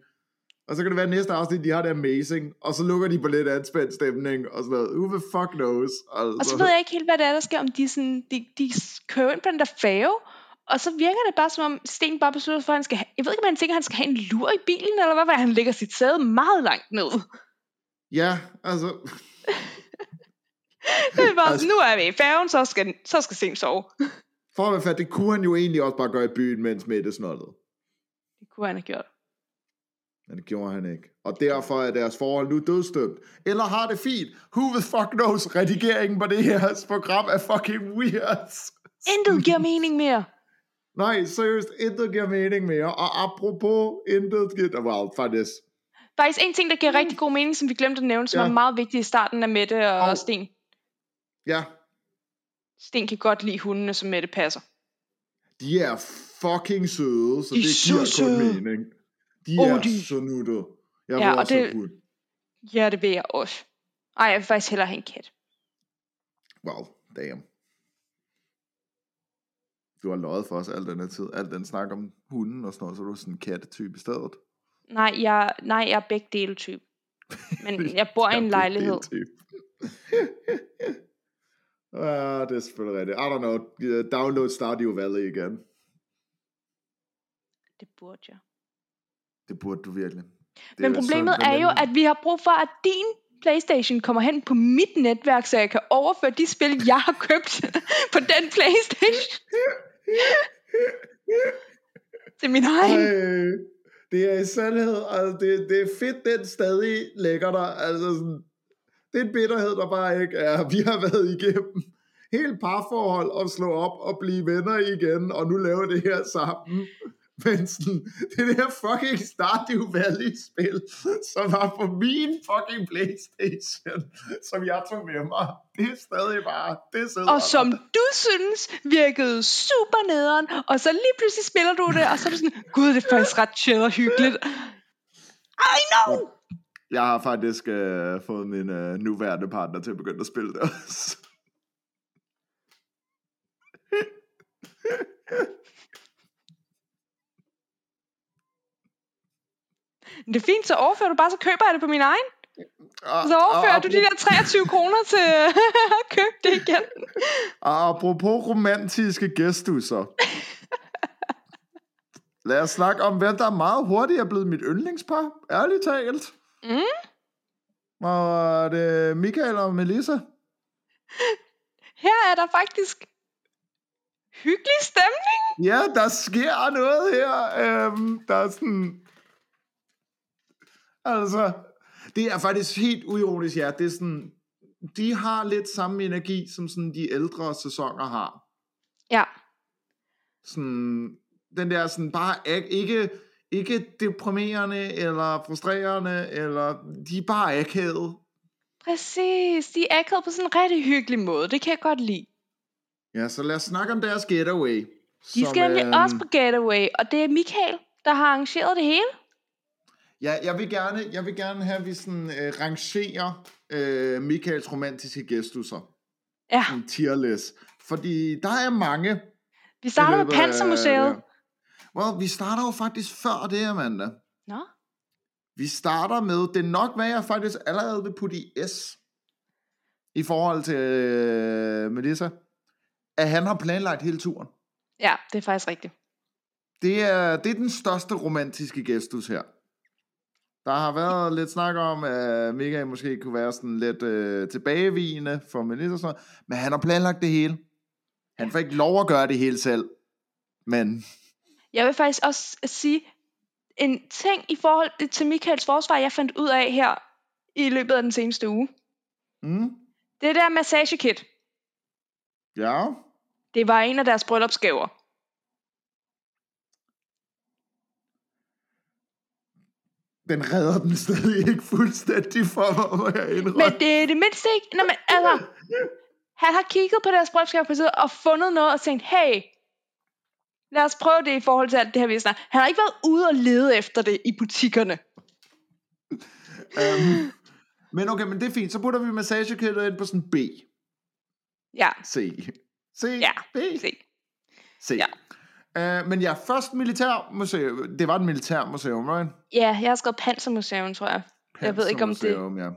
og så kan det være at næste afsnit, de har det amazing, og så lukker de på lidt anspændt stemning, og sådan noget, who the fuck knows, altså. Og så ved jeg ikke helt, hvad det er, der sker, om de, sådan, de, de kører ind på den der fave, og så virker det bare som om Sten bare beslutter for, at han skal have, jeg ved ikke, om han tænker, at han skal have en lur i bilen, eller hvad, hvad han lægger sit sæde meget langt ned. Ja, altså, (laughs) Det er bare, Altså- nu er vi i færgen, så skal, så skal Sten sove. for at være fat, det kunne han jo egentlig også bare gøre i byen, mens Mette snottede. Det kunne han have gjort. Men det gjorde han ikke. Og derfor er deres forhold nu dødstømt. Eller har det fint. Who the fuck knows? Redigeringen på det her program er fucking weird. Intet giver mening mere. Nej, seriøst, intet giver mening mere. Og apropos intet giver... Well, faktisk. Faktisk en ting, der giver rigtig god mening, som vi glemte at nævne, som Ja. var meget vigtig i starten af Mette og, og Sten. Ja, Sten kan godt lide hundene, som Mette passer. de er fucking søde, så De er det giver kun søde. mening. De Åh, er de- så nuttede. Jeg Ja, vil og også det- have hund. Ja, det vil jeg også. Ej, jeg vil faktisk hellere have en kat. Well, damn. Du har løjet for os al den her tid. Al den snak om hunden og sådan noget, så er du sådan en kattetype i stedet. Nej, jeg, nej, jeg er begge dele type. Men (laughs) jeg bor i en lejlighed. Ja, (laughs) det er selvfølgelig rigtigt. I don't know. Download Stardew Valley igen. Det burde jeg. Det burde du virkelig. Det Men problemet sådan, er jo, at vi har brug for, at din Playstation kommer hen på mit netværk, så jeg kan overføre de spil, jeg har købt (laughs) på den Playstation til min egen. Øh, det er i sandhed, altså det, det er fedt, den stadig lægger der. Altså sådan, det er en bitterhed, der bare ikke er. Vi har været igennem helt parforhold og slå op og blive venner igen, og nu laver det her sammen. Men sådan, det der fucking Stardew Valley-spil, som var på min fucking Playstation, som jeg tog med mig, det er stadig bare, det sidder Og som der. du synes virkede super nederen, og så lige pludselig spiller du det, og så er du sådan, gud, det er faktisk ret chill og hyggeligt. I know! Jeg har faktisk øh, fået min øh, nuværende partner til at begynde at spille det også. (laughs) Men Det er fint, så overfører du bare, så køber jeg det på min egen. Og, Så overfører og, du de der 23 kroner til (laughs) at købe det igen. og apropos romantiske gestusser. Lad os snakke om, hvem der meget hurtigt er blevet mit yndlingspar. Ærligt talt. Mm. Og det er Michael og Melissa. Her er der faktisk hyggelig stemning. Ja, der sker noget her. Øhm, der er sådan... Altså, det er faktisk helt uironisk, ja. Det er sådan, de har lidt samme energi, som sådan de ældre sæsoner har. Ja, Sådan, den der sådan bare ikke, ikke deprimerende eller frustrerende, eller de er bare akavet. præcis. De er akavet på sådan en rigtig hyggelig måde. Det kan jeg godt lide. Ja, så lad os snakke om deres getaway. De skal nemlig øhm, også på Getaway, og det er Michael, der har arrangeret det hele. Ja, jeg vil gerne, jeg vil gerne have, at vi sådan, øh, rangerer øh, Michaels romantiske gestusser. Ja, En tier list. Fordi der er mange. vi starter i med Pansermuseet. ja. Well, vi starter jo faktisk før det, Amanda. Nå, Vi starter med, det er nok, hvad jeg faktisk allerede vil putte i S. I forhold til øh, Melissa. At han har planlagt hele turen. ja, det er faktisk rigtigt. Det er, det er den største romantiske gestus her. Der har været lidt snak om, at Michael måske kunne være sådan lidt øh, tilbagevigende for Melissa og sådan noget, men han har planlagt det hele. Han får ikke lov at gøre det hele selv. Men Jeg vil faktisk også sige, en ting i forhold til Michaels forsvar, jeg fandt ud af her i løbet af den seneste uge. mm, Det der massagekit, ja, det var en af deres bryllupsgaver. Den redder den stadig ikke fuldstændig for mig, må jeg indrømme. Men det er det mindste ikke. Nå, men, altså, han har kigget på deres bryllupsgave på side og fundet noget og tænkt, hey, lad os prøve det i forhold til alt det her, vi snakker. Han har ikke været ude og lede efter det i butikkerne. um, men okay, men det er fint. Så putter vi massagekittet ind på sådan B. Ja, C. C. Ja, B. se. C. Ja. Uh, men ja, først militærmuseum. Det var et militærmuseum, right? Ja, jeg har skrevet Pansermuseum, tror jeg. Jeg ved ikke, om det- Pansermuseum, Ja.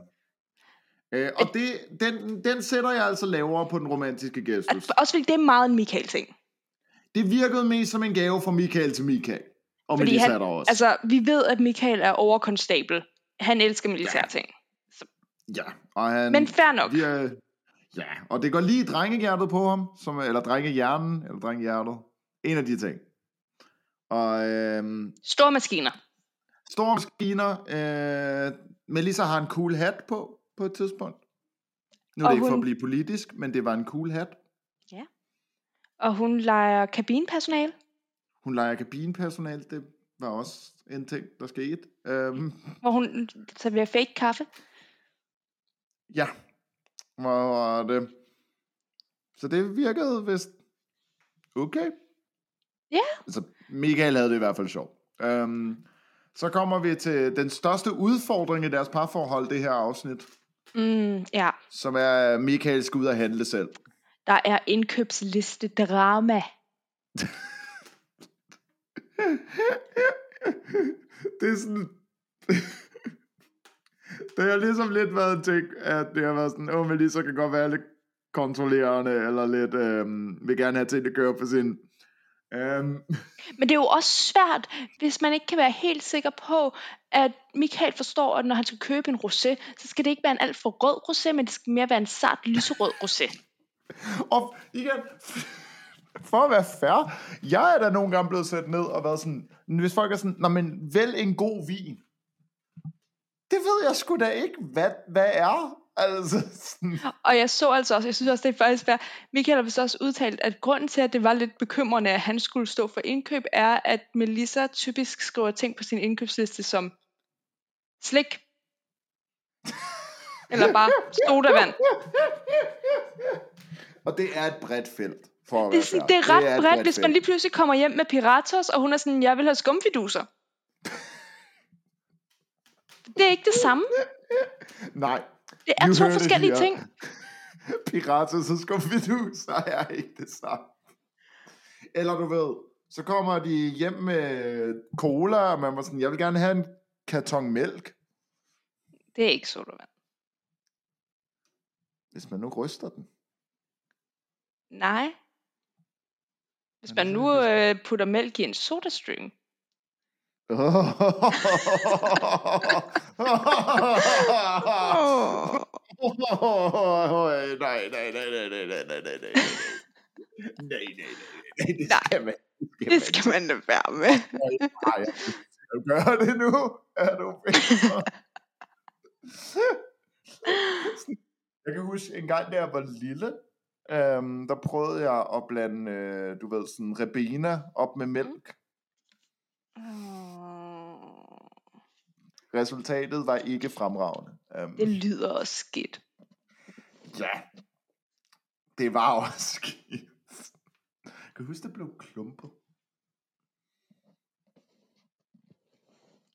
Uh, og det, den, den sætter jeg altså lavere på den romantiske gestus. Også fordi det er meget en Michael-ting. Det virkede mest som en gave fra Michael til Michael. Og Fordi han, også. altså, vi ved, at Michael er overkonstabel. Han elsker militærting. ja, og han... Men fair nok. Vi er, ja, og det går lige drengehjertet på ham, som, eller drengehjernen, eller drengehjertet. En af de ting. Og øhm, Store maskiner. store maskiner. Øh, Melissa har en cool hat på, på et tidspunkt. Nu er Og det ikke for hun- at blive politisk, men det var en cool hat. Og hun leger kabinpersonale. Hun leger kabinpersonal, det var også en ting, der skete. Øhm, Hvor hun serverer fake kaffe. ja, hvor var det? Så det virkede vist okay. Ja. Altså, Michael havde det i hvert fald sjovt. Øhm, så kommer vi til den største udfordring i deres parforhold, det her afsnit, Mm, ja. som er, at Michael skal ud og handle selv. Der er indkøbsliste drama. det er sådan... det har ligesom lidt været en ting, at det har været sådan, åh, Melissa kan godt være lidt kontrollerende, eller lidt, øhm, vil gerne have ting, der kører på sin... Øhm, Men det er jo også svært, hvis man ikke kan være helt sikker på, at Michael forstår, at når han skal købe en rosé, så skal det ikke være en alt for rød rosé, men det skal mere være en sart lyserød rosé. Og igen, for at være fair, jeg er da nogle gange blevet sat ned og været sådan, hvis folk er sådan, Nå, men vælg en god vin. Det ved jeg sgu da ikke, hvad, hvad er. Altså, sådan, Og jeg så altså også, jeg synes også, det er faktisk fair. Michael har vist også udtalt, at grunden til, at det var lidt bekymrende, at han skulle stå for indkøb, er, at Melissa typisk skriver ting på sin indkøbsliste som slik. Eller bare sodavand. og det er et bredt felt. For at Det, er være sådan, fair. det er ret et bredt, hvis man lige pludselig kommer hjem med Piratos, og hun er sådan, jeg vil have skumfiduser. (laughs) Det er ikke det samme. Nej. Det er You to forskellige ting. (laughs) Pirater, så skal vi du, så er ikke det samme. Eller du ved, så kommer de hjem med cola, og man var sådan, jeg vil gerne have en karton mælk, Det er ikke sodavand. hvis man nu ryster den. Nej. Hvis man nu øh, putter mælk i en sodastream nej, nej, nej, nej, nej, nej, nej, nej, nej, nej, nej. Nej, nej, nej, nej, det Nej. skal man. Det skal man da være med. Nej, skal du det nu? Er du? Jeg kan huske en gang, da jeg var lille, øhm, der prøvede jeg at blande, øh, du ved, sådan ribena op med mælk. Resultatet var ikke fremragende. Um, Det lyder også skidt. Ja, det var også (laughs) skidt. Kan du huske, det blev klumpet?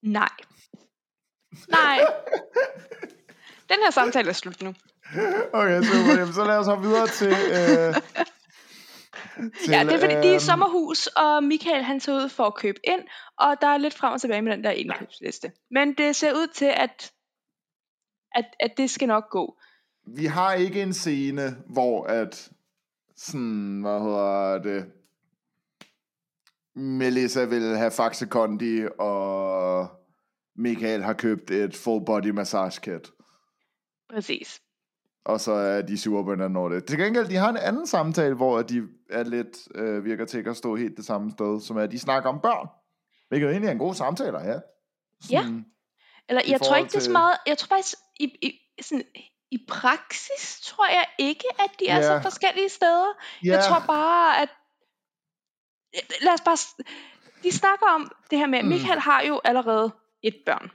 Nej. Nej. Den her samtale er slut nu. Okay, super. Jamen, så lad os hoppe videre til... Øh, (laughs) til Ja, det er fordi, de er i øhm, sommerhus, og Michael han tager ud for at købe ind, og der er lidt frem og tilbage med den der indkøbsliste. Men det ser ud til, at, at, at det skal nok gå. Vi har ikke en scene, hvor at... Sådan, hvad hedder det... Melissa vil have Faxe Kondi, og Michael har købt et full body massage kit. Præcis. Og så er de hinanden over det. Til gengæld, de har en anden samtale, hvor de er lidt, øh, virker til ikke at stå helt det samme sted, som er, at de snakker om børn. Hvilket jo egentlig er en god samtale, ja. Sådan, Eller I jeg tror ikke, det er så meget... Jeg tror faktisk, i, i, sådan, i praksis tror jeg ikke, at de er Ja. så forskellige steder. Ja, Jeg tror bare, at... Lad os bare... De snakker om det her med, at Mm. Michael har jo allerede et børn.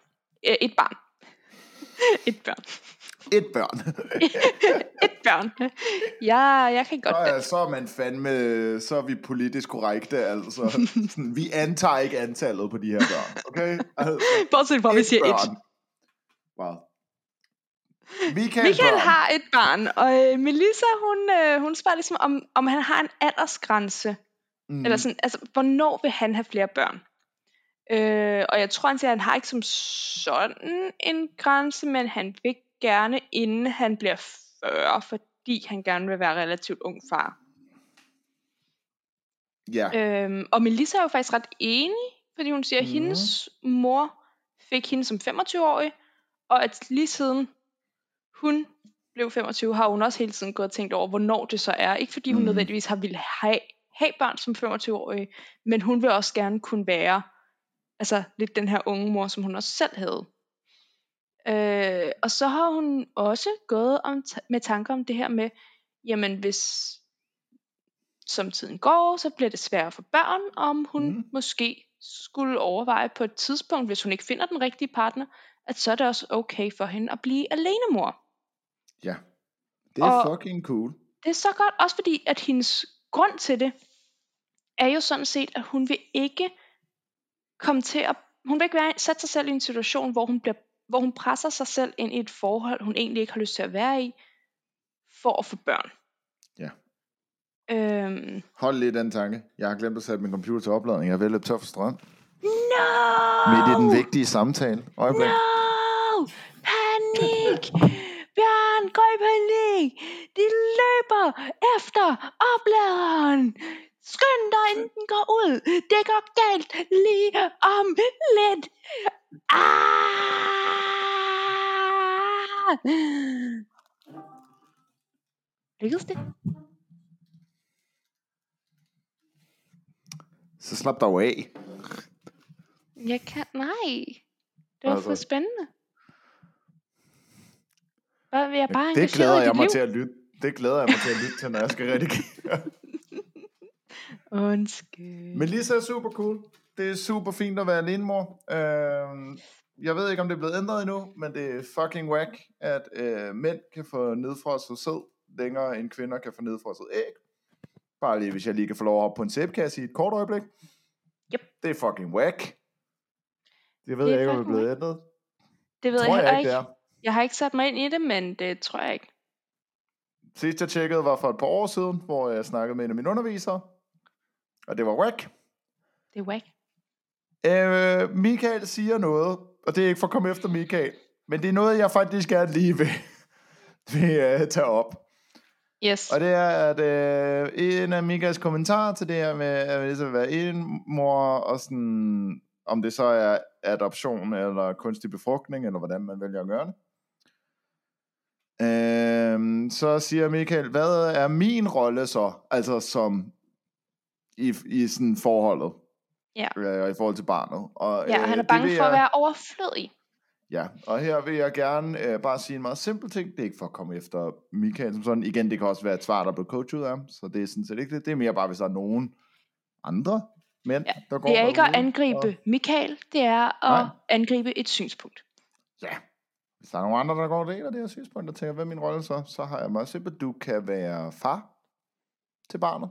Øh, Et barn. (laughs) Et børn. Et børn. (laughs) Et børn. Ja, jeg kan godt... så, er, så er man fandme, så er vi politisk korrekte, altså. (laughs) Sådan, vi antager ikke antallet på de her børn, okay? Altså, Bortset fra, vi siger et. Wow. Michael, Michael børn. har et barn, og øh, Melissa, hun, øh, hun spørger ligesom, om, om han har en aldersgrænse. Mm. Eller sådan, altså, hvornår vil han have flere børn? Øh, og jeg tror, han siger, at han har ikke som sådan en grænse, men han vil gerne, inden han bliver 40, fordi han gerne vil være relativt ung far. Ja. Øhm, og Melissa er jo faktisk ret enig, fordi hun siger, at Mhm. hendes mor fik hende som 25-årig, og at lige siden hun blev 25, har hun også hele tiden gået og tænkt over, hvornår det så er. Ikke fordi hun mm. nødvendigvis har ville have, have børn som 25-årig, men hun vil også gerne kunne være altså lidt den her unge mor, som hun også selv havde. Øh, og så har hun også gået om med tanker om det her med, jamen hvis som tiden går, så bliver det sværere for børn, om hun mm. måske skulle overveje på et tidspunkt, hvis hun ikke finder den rigtige partner, at så er det også okay for hende at blive alenemor. ja. Det er og- fucking cool. Det er så godt, også fordi, at hendes grund til det, er jo sådan set, at hun vil ikke komme til at, hun vil ikke være, sætte sig selv i en situation, hvor hun, bliver, hvor hun presser sig selv ind i et forhold, hun egentlig ikke har lyst til at være i, for at få børn. Ja. Øhm, Hold lige den tanke. Jeg har glemt at sætte min computer til opladning. Jeg er ved at løbe tør for strøm. no! Midt i den vigtige samtale. Øjeblik. No! Panik! Bjørn, gå i panik! De løber efter opladeren! Skynd dig, inden den går ud! Det går galt lige om lidt! Ah! Lykkedes det? Så slap dig af. Jeg kan... Nej. Det var for Altså. spændende. Hvad jeg bare det glæder jeg mig liv? til at lytte. Det glæder jeg mig til at lytte til, når jeg skal redigere. (laughs) Undskyld. Melissa er super cool. Det er super fint at være alenemor. Øhm, jeg ved ikke, om det er blevet ændret endnu, men det er fucking whack, at øh, mænd kan få nedfrosset sæd længere, end kvinder kan få nedfrosset æg. Bare lige, hvis jeg lige kan få lov at hoppe på en sæbkasse i et kort øjeblik. Yep. Det er fucking whack. Det ved Det jeg ikke, om det er blevet ændret. Det ved Tror jeg, jeg ikke. det er. Jeg har ikke sat mig ind i det, men det tror jeg ikke. Sidst jeg tjekkede var for et par år siden, hvor jeg snakkede med en af mine undervisere. Og det var whack. Det er whack. Øh, Michael siger noget, og det er ikke for at komme efter Michael, men det er noget, jeg faktisk gerne lige vil, (laughs) vil uh, tage op. Yes. Og det er, at øh, en af Michaels kommentarer til det her med, at det skal være en mor, og sådan, om det så er adoption, eller kunstig befrugtning, eller hvordan man vælger at gøre det. Øh, så siger Michael, hvad er min rolle så, altså som i, i sådan forholdet? Ja. Øh, i forhold til barnet. Og, Ja, han er bange vil for at jeg- være overflødig. Ja, og her vil jeg gerne øh, bare sige en meget simpel ting. Det er ikke for at komme efter Michael som sådan. Igen, det kan også være et svar, der er blevet coachet af så det er sådan set ikke det. Det er mere bare, hvis der er nogen andre mænd, Ja, der går Det er ikke at angribe Og, Michael, det er at Nej. angribe et synspunkt. ja, hvis der er nogen andre, der går og deler det her synspunkt, og tænker, hvad er min rolle så? Så har jeg meget simpelt. Du kan være far til barnet.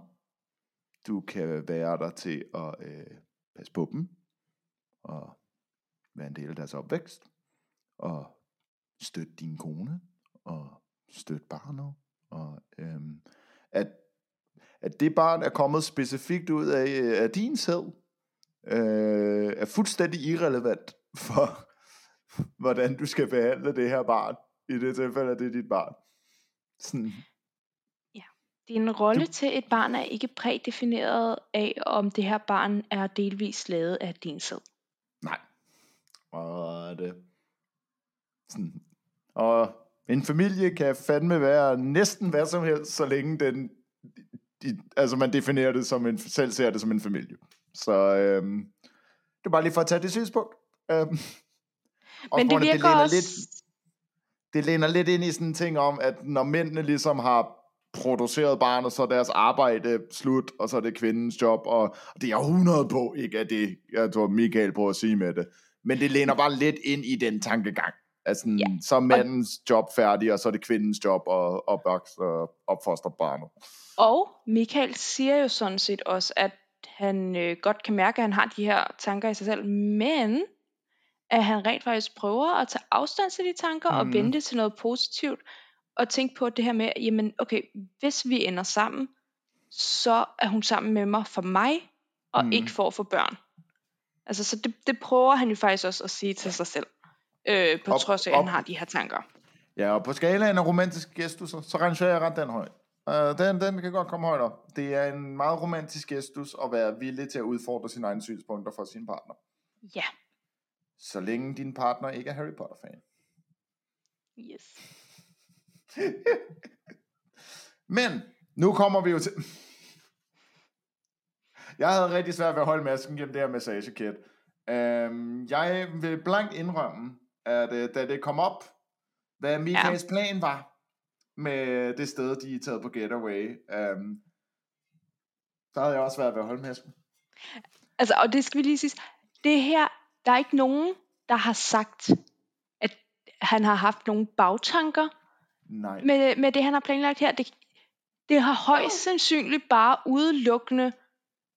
Du kan være der til at øh, passe på dem, og være en del af deres opvækst, og støtte din kone, og støtte barnet, og øh, at, at det barn er kommet specifikt ud af, øh, af din sæd, øh, er fuldstændig irrelevant for, hvordan du skal behandle det her barn. I det tilfælde, at det er dit barn. Sådan, din rolle Du- til et barn er ikke prædefineret af, om det her barn er delvis lavet af din sæd. nej. Og det, sådan, og en familie kan fandme være næsten hvad som helst, så længe den, de, altså man definerer det som en, selv ser det som en familie. Så øhm, det er bare lige for at tage det synspunkt. Øhm, Men det virker læner også... lidt, det læner lidt ind i sådan en ting om, at når mændene ligesom har produceret barnet, så er deres arbejde slut, og så er det kvindens job, og, det er jeg 100 på, ikke at det, jeg tror Michael prøver at sige med det, men det læner bare lidt ind i den tankegang. Altså, Ja. så er mandens job færdig, og så er det kvindens job at opvokse og opfostre barnet. Og Michael siger jo sådan set også, at han øh, godt kan mærke, at han har de her tanker i sig selv, men at han rent faktisk prøver at tage afstand til de tanker mm. og Mhm. vende det til noget positivt, og tænke på det her med, jamen okay, hvis vi ender sammen, så er hun sammen med mig for mig, og Mm. ikke for at få børn. Altså, så det, det prøver han jo faktisk også at sige til sig selv, øh, på Op- trods af, at han har de her tanker. Ja, og på skalaen af romantisk gestus, så rangerer jeg ret den højt. Uh, den, den kan godt komme højt op. Det er en meget romantisk gestus at være villig til at udfordre sine egne synspunkter for sin partner. Ja, Så længe din partner ikke er Harry Potter-fan. yes. Men, nu kommer vi jo til... Jeg havde rigtig svært ved at holde masken gennem det her massagekit. Um, jeg vil blankt indrømme, at uh, da det kom op, hvad ja. plan var med det sted, de er taget på Getaway, um, så havde jeg også svært ved at holde masken. Altså, og det skal vi lige sige. Det her, der er ikke nogen, der har sagt, at han har haft nogle bagtanker Nej. med, med det, han har planlagt her. Det, det har højst sandsynligt bare udelukkende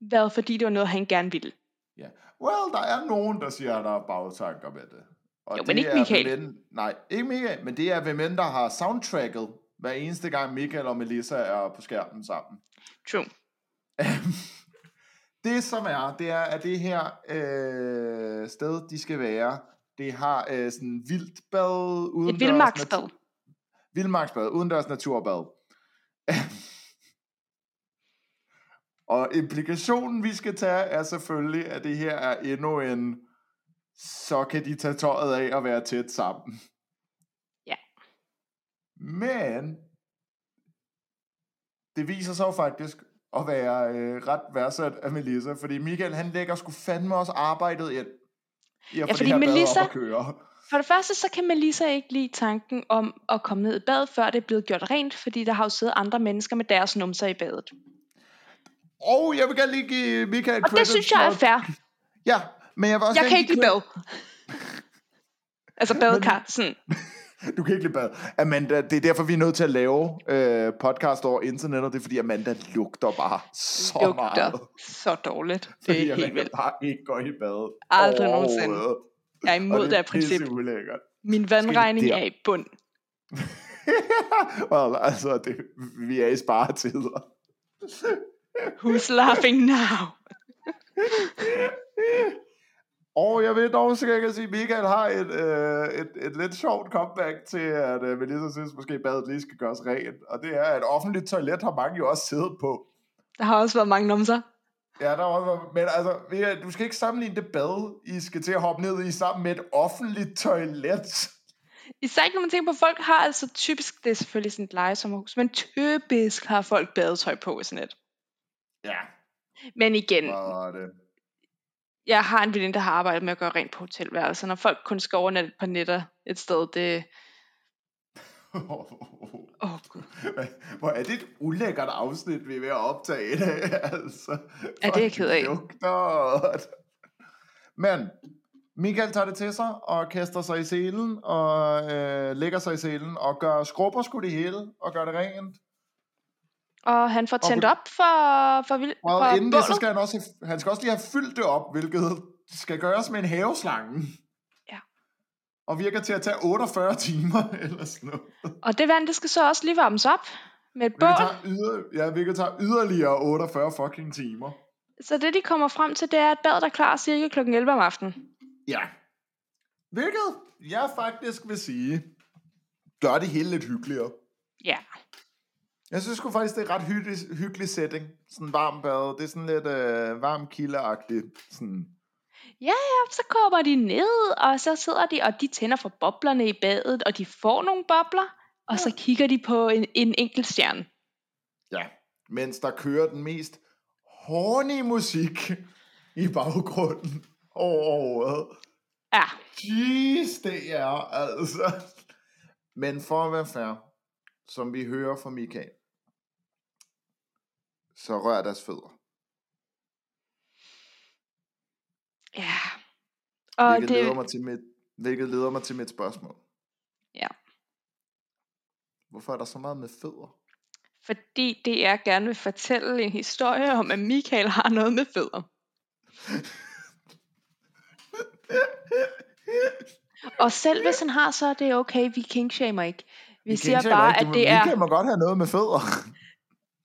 været, fordi det var noget, han gerne ville. Ja. Well, der er nogen, der siger, at der er bagtanker med det. Og Jo, men det ikke er Michael. Mænd, nej, ikke Michael, men det er ved mænd, der har soundtracket hver eneste gang Michael og Melissa er på skærmen sammen. True. (laughs) det som er, det er, at det her øh, sted, de skal være, det har øh, sådan vildt bad, uden Et vildmarksbad. Vildmarksbad, udendørs naturbad. (laughs) Og implikationen, vi skal tage, er selvfølgelig, at det her er endnu en, så kan de tage tøjet af og være tæt sammen. Ja. Men, det viser sig jo faktisk at være øh, ret værdsat af Melissa, fordi Michael, han lægger sgu fandme også arbejdet ind i at få fordi det her Melissa- op at køre. For det første, så kan Melissa ikke lide tanken om at komme ned i bad, før det er blevet gjort rent, fordi der har jo siddet andre mennesker med deres numser i badet. Og jeg vil gerne lige give Michael Og det synes jeg er fair. Ja, men jeg vil også Jeg kan ikke lide bad. altså badekar, sådan. (laughs) Du kan ikke lide bad. Amanda, det er derfor, vi er nødt til at lave øh, podcast over internettet. Det er fordi, Amanda lugter bare så Lugter meget. så dårligt. Det Fordi er helt Amanda vildt. bare ikke går i bad. Aldrig nogensinde. Jeg er imod Og det her princip. ulækkert. Min vandregning er i bund. (laughs) well, altså, det, vi er i sparetider. Who's laughing now? (laughs) Og jeg vil dog så kan jeg sige, at Michael har et, øh, et, et lidt sjovt comeback til, at øh, Melissa synes måske, badet lige skal gøres rent. Og det er, at offentligt toilet har mange jo også siddet på. Der har også været mange numser. Ja, der er også, men altså, du skal ikke sammenligne det bad, I skal til at hoppe ned i sammen med et offentligt toilet. Især ikke når man tænker på, at folk har altså typisk, det er selvfølgelig sådan et lejesommerhus, men typisk har folk badetøj på sådan et. Ja, Men igen, det? jeg har en veninde, der har arbejdet med at gøre rent på hotelværelser. Når folk kun skal overnatte et par nætter et sted, det... (laughs) Åh, oh. Hvor er det et ulækkert afsnit, vi er ved at optage det, (laughs) altså. Ja, det er jeg ked af. Lugter. Men, Michael tager det til sig, og kaster sig i selen, og øh, lægger sig i selen, og gør skrubber sgu det hele, og gør det rent. Og han får tændt Og- op for, for, vil- for Og inden det, så bålet. skal han også, han skal også lige have fyldt det op, hvilket skal gøres med en haveslange. Og virker til at tage 48 timer, (laughs) eller sådan noget. Og det vand, det skal så også lige varmes op med et bål. Yder, ja, hvilket tager yderligere 48 fucking timer. Så det, de kommer frem til, det er, at badet er klar cirka kl. 11 om aftenen. Ja. Hvilket jeg faktisk vil sige, gør det hele lidt hyggeligere. Ja. Jeg synes faktisk, det er et ret hyggelig, hyggelig setting. Sådan varm bad. Det er sådan lidt øh, varm kildeagtigt. Sådan. Ja, ja, så kommer de ned, og så sidder de, og de tænder for boblerne i badet, og de får nogle bobler, og så kigger de på en, en enkelt stjerne. Ja. Mens der kører den mest horny musik i baggrunden overhovedet. Ja, Jeez, det er altså. Men for at være fair, som vi hører fra Michael, så rør deres fødder. ja. Og Hvilket, det, leder mig til mit, hvilket leder mig til mit spørgsmål. Ja. Hvorfor er der så meget med fødder? fordi det er gerne vil fortælle en historie om, at Michael har noget med fødder. Og selv hvis han har, så er det okay, vi kingshamer ikke. Vi, vi siger bare, ikke. at det er... Michael må godt have noget med fødder.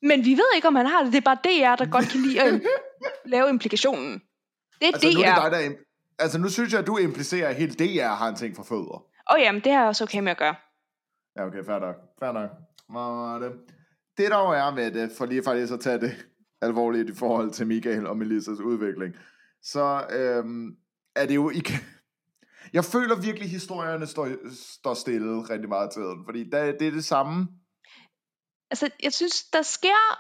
Men vi ved ikke, om han har det. Det er bare DR, der godt kan lide at lave implikationen. Det er altså, nu er DR. det dig, der... Altså, nu synes jeg, at du implicerer, at hele DR har en ting for fødder. Åh oh, jamen, det er også okay med at gøre. Ja, okay, fair nok. Fair nok. Og det, det der er med det, for lige faktisk at tage det (laughs) alvorligt i forhold til Michael og Melissas udvikling, så øhm, er det jo ikke... (laughs) Jeg føler virkelig, at historierne står, står stille rigtig meget til tiden, fordi der, det er det samme. Altså, jeg synes, der sker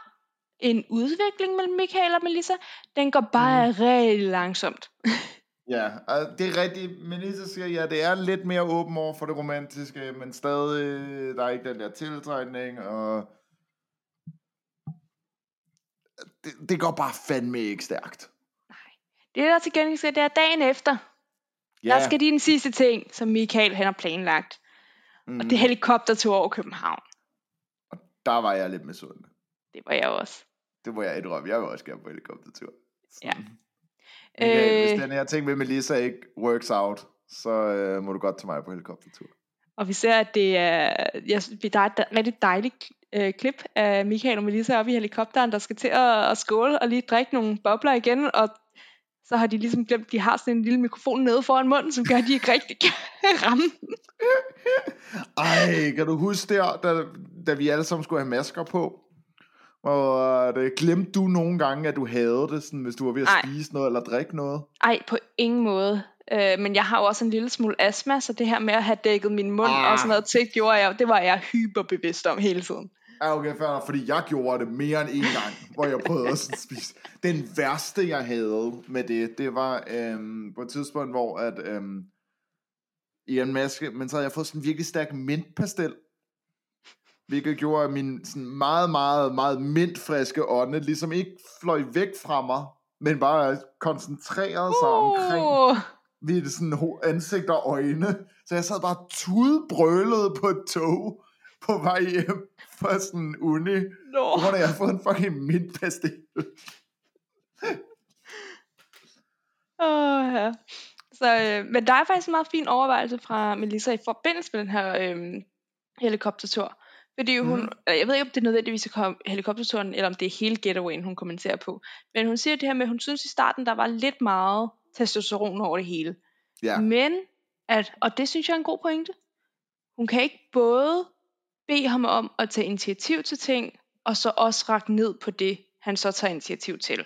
en udvikling mellem Michael og Melissa. Den går bare mm. rigtig langsomt. (laughs) Ja, og det er rigtigt. Melissa siger, ja, det er lidt mere åben over for det romantiske, men stadig, der er ikke den der tiltrækning, og det, det går bare fandme ikke stærkt. Det der til gengæld sker, det er dagen efter. Ja. Der skal de den sidste ting, som Michael han har planlagt. Mm. Og det er helikoptertur over København. Der var jeg lidt misundelig. Det var jeg også. Det må jeg indrømme. Jeg vil også gerne på helikoptertur. Ja. Michael, Øh. hvis den her ting med Melissa ikke works out, så øh, må du godt tage mig på helikoptertur. Og vi ser, at det er, jeg, synes, der er et rigtig dejligt øh, klip af Michael og Melissa oppe i helikopteren, der skal til at, at skåle og lige drikke nogle bobler igen, og så har de ligesom glemt, de har sådan en lille mikrofon nede foran munden, som gør, at de ikke rigtig kan (laughs) ramme. Ej, kan du huske der, da, da vi alle sammen skulle have masker på? Og det, glemte du nogle gange, at du havde det, sådan, hvis du var ved at Ej. spise noget eller drikke noget? Ej, på ingen måde. Øh, men jeg har jo også en lille smule astma, så det her med at have dækket min mund ah. Ah. og sådan noget til, gjorde jeg, det var jeg hyperbevidst om hele tiden. Ja, okay, fair fordi jeg gjorde det mere end en gang, hvor jeg prøvede at spise. Den værste, jeg havde med det, det var øhm, på et tidspunkt, hvor at, øhm, i en maske, men så havde jeg fået sådan en virkelig stærk mintpastel, hvilket gjorde, at min sådan meget, meget, meget mintfriske ånde ligesom ikke fløj væk fra mig, men bare koncentrerede sig omkring Uh, mit sådan ansigt og øjne. Så jeg sad bare tudbrølede på et tog på vej hjem fra sådan uni, no. at jeg har fået en fucking mintpastil. Oh, ja. Så, øh, men der er faktisk en meget fin overvejelse fra Melissa i forbindelse med den her øh, helikoptertur. Fordi hun, Mhm. mm. jeg ved ikke, om det er nødvendigvis at komme helikopterturen, eller om det er hele getawayen, hun kommenterer på. Men hun siger det her med, at hun synes i starten, der var lidt meget testosteron over det hele. Ja, Men, at, og det synes jeg er en god pointe, hun kan ikke både bede ham om at tage initiativ til ting, og så også række ned på det, han så tager initiativ til.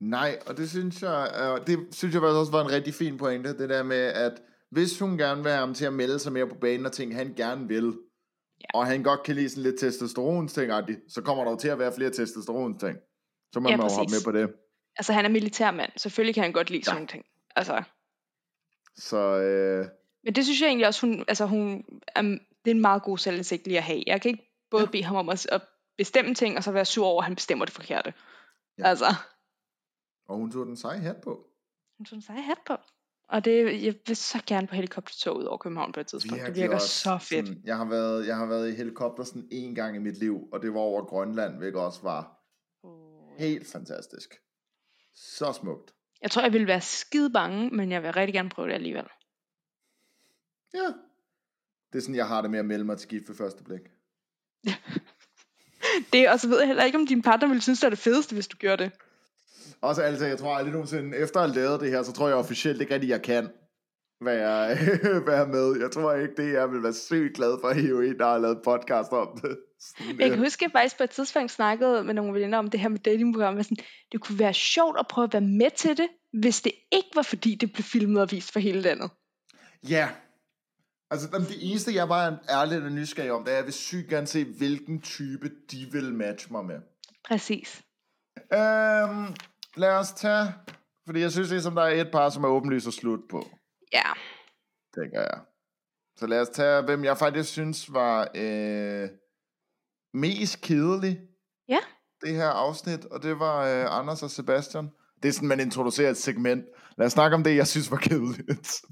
nej, og det synes jeg, øh, det synes jeg faktisk også var en rigtig fin pointe, det der med, at hvis hun gerne vil have ham til at melde sig mere på banen og ting, han gerne vil, Ja. og han godt kan lide sådan lidt testosteronsting, så kommer der jo til at være flere testosteronsting. Så må Ja, man jo hoppe med på det. Altså, han er militærmand. Selvfølgelig kan han godt lide Ja. sådan nogle ting. Altså, Så øh, Men det synes jeg egentlig også, hun, altså hun, um, det er en meget god selvindsigt lige at have. Jeg kan ikke både ja. bede ham om at, at bestemme ting, og så være sur over, at han bestemmer det forkerte. Ja. Altså, og hun tog den seje hat på. hun tog en sej hat på. Og det, jeg vil så gerne på helikoptertog ud over København på et tidspunkt. det Virkelig virker også så fedt. Sådan, jeg, har været, jeg har været i helikopter sådan en gang i mit liv, og det var over Grønland, hvilket også var Uh. helt fantastisk. Så smukt. Jeg tror, jeg ville være skide bange, men jeg vil rigtig gerne prøve det alligevel. Ja. Det er sådan, jeg har det med at melde mig til gift ved første blik. (laughs) Det, og så ved jeg heller ikke, om din partner ville synes, det er det fedeste, hvis du gjorde det. Også altså, jeg tror aldrig nogensinde, efter at have lavet det her, så tror jeg officielt ikke rigtig, jeg kan være, (laughs) være med. Jeg tror ikke, det jeg vil være sygt glad for at hive en, der har lavet podcast om det. Sådan, Jeg øh, kan huske, at jeg faktisk på et tidspunkt snakkede med nogle veninder om det her med datingprogrammer. Sådan, det kunne være sjovt at prøve at være med til det, hvis det ikke var fordi, det blev filmet og vist for hele landet. Ja. Altså, det eneste, jeg bare er lidt og nysgerrig om, det er, at jeg vil sygt gerne se, hvilken type de vil matche mig med. Præcis. Øhm, lad os tage, fordi jeg synes ligesom, der er et par, som er åbenlyst og slut på, Ja. tænker jeg. Så lad os tage, hvem jeg faktisk synes var øh, mest kedelig Ja. det her afsnit, og det var øh, Anders og Sebastian. Det er sådan, man introducerer et segment. Lad os snakke om det, jeg synes var kedeligt.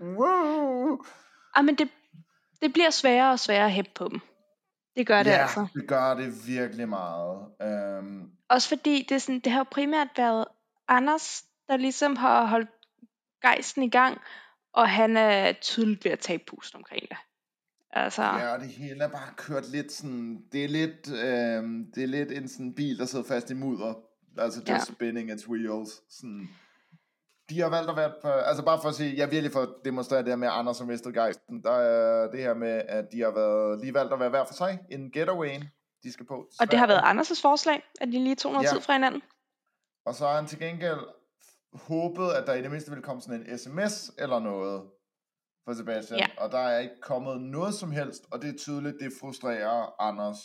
wow. Ah, men det, det bliver sværere og sværere at hæppe på dem. Det gør det ja, altså. det gør det virkelig meget. Øhm, Også fordi det, er sådan, det har jo primært været Anders, der ligesom har holdt gejsten i gang. Og han er tydeligt ved at tage pusten omkring det. Altså, Ja, og det hele er bare kørt lidt sådan, det er lidt, øh, det er lidt en sådan bil, der sidder fast i mudder. Altså just Ja. spinning its wheels. Sådan. De har valgt at være, på, altså bare for at sige, jeg virkelig for at demonstrere det her med Anders som mistet gejsten, der er det her med, at de har været, lige valgt at være hver for sig, en getaway, de skal på. og det har været Anders' forslag, at de lige tog noget Ja. tid fra hinanden. Og så har han til gengæld håbet, at der i det mindste ville komme sådan en sms eller noget for Sebastian. Ja. Og der er ikke kommet noget som helst, og det er tydeligt, det frustrerer Anders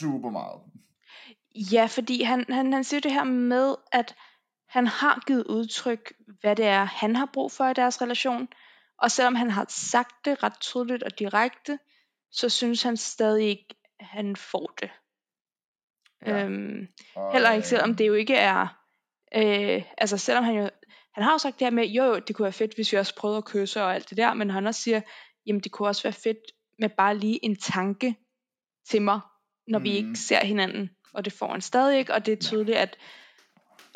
super meget. Ja, fordi han, han, han siger det her med, at han har givet udtryk, hvad det er, han har brug for i deres relation. Og selvom han har sagt det ret tydeligt og direkte, så synes han stadig ikke, at han får det. Ja. Øhm, Og, heller ikke, selvom øh, det jo ikke er... Øh, altså selvom han jo... Han har jo sagt det her med, jo jo, det kunne være fedt, hvis vi også prøvede at kysse og alt det der, men han også siger, jamen det kunne også være fedt med bare lige en tanke til mig, når mm. vi ikke ser hinanden. Og det får han stadig ikke, og det er tydeligt, at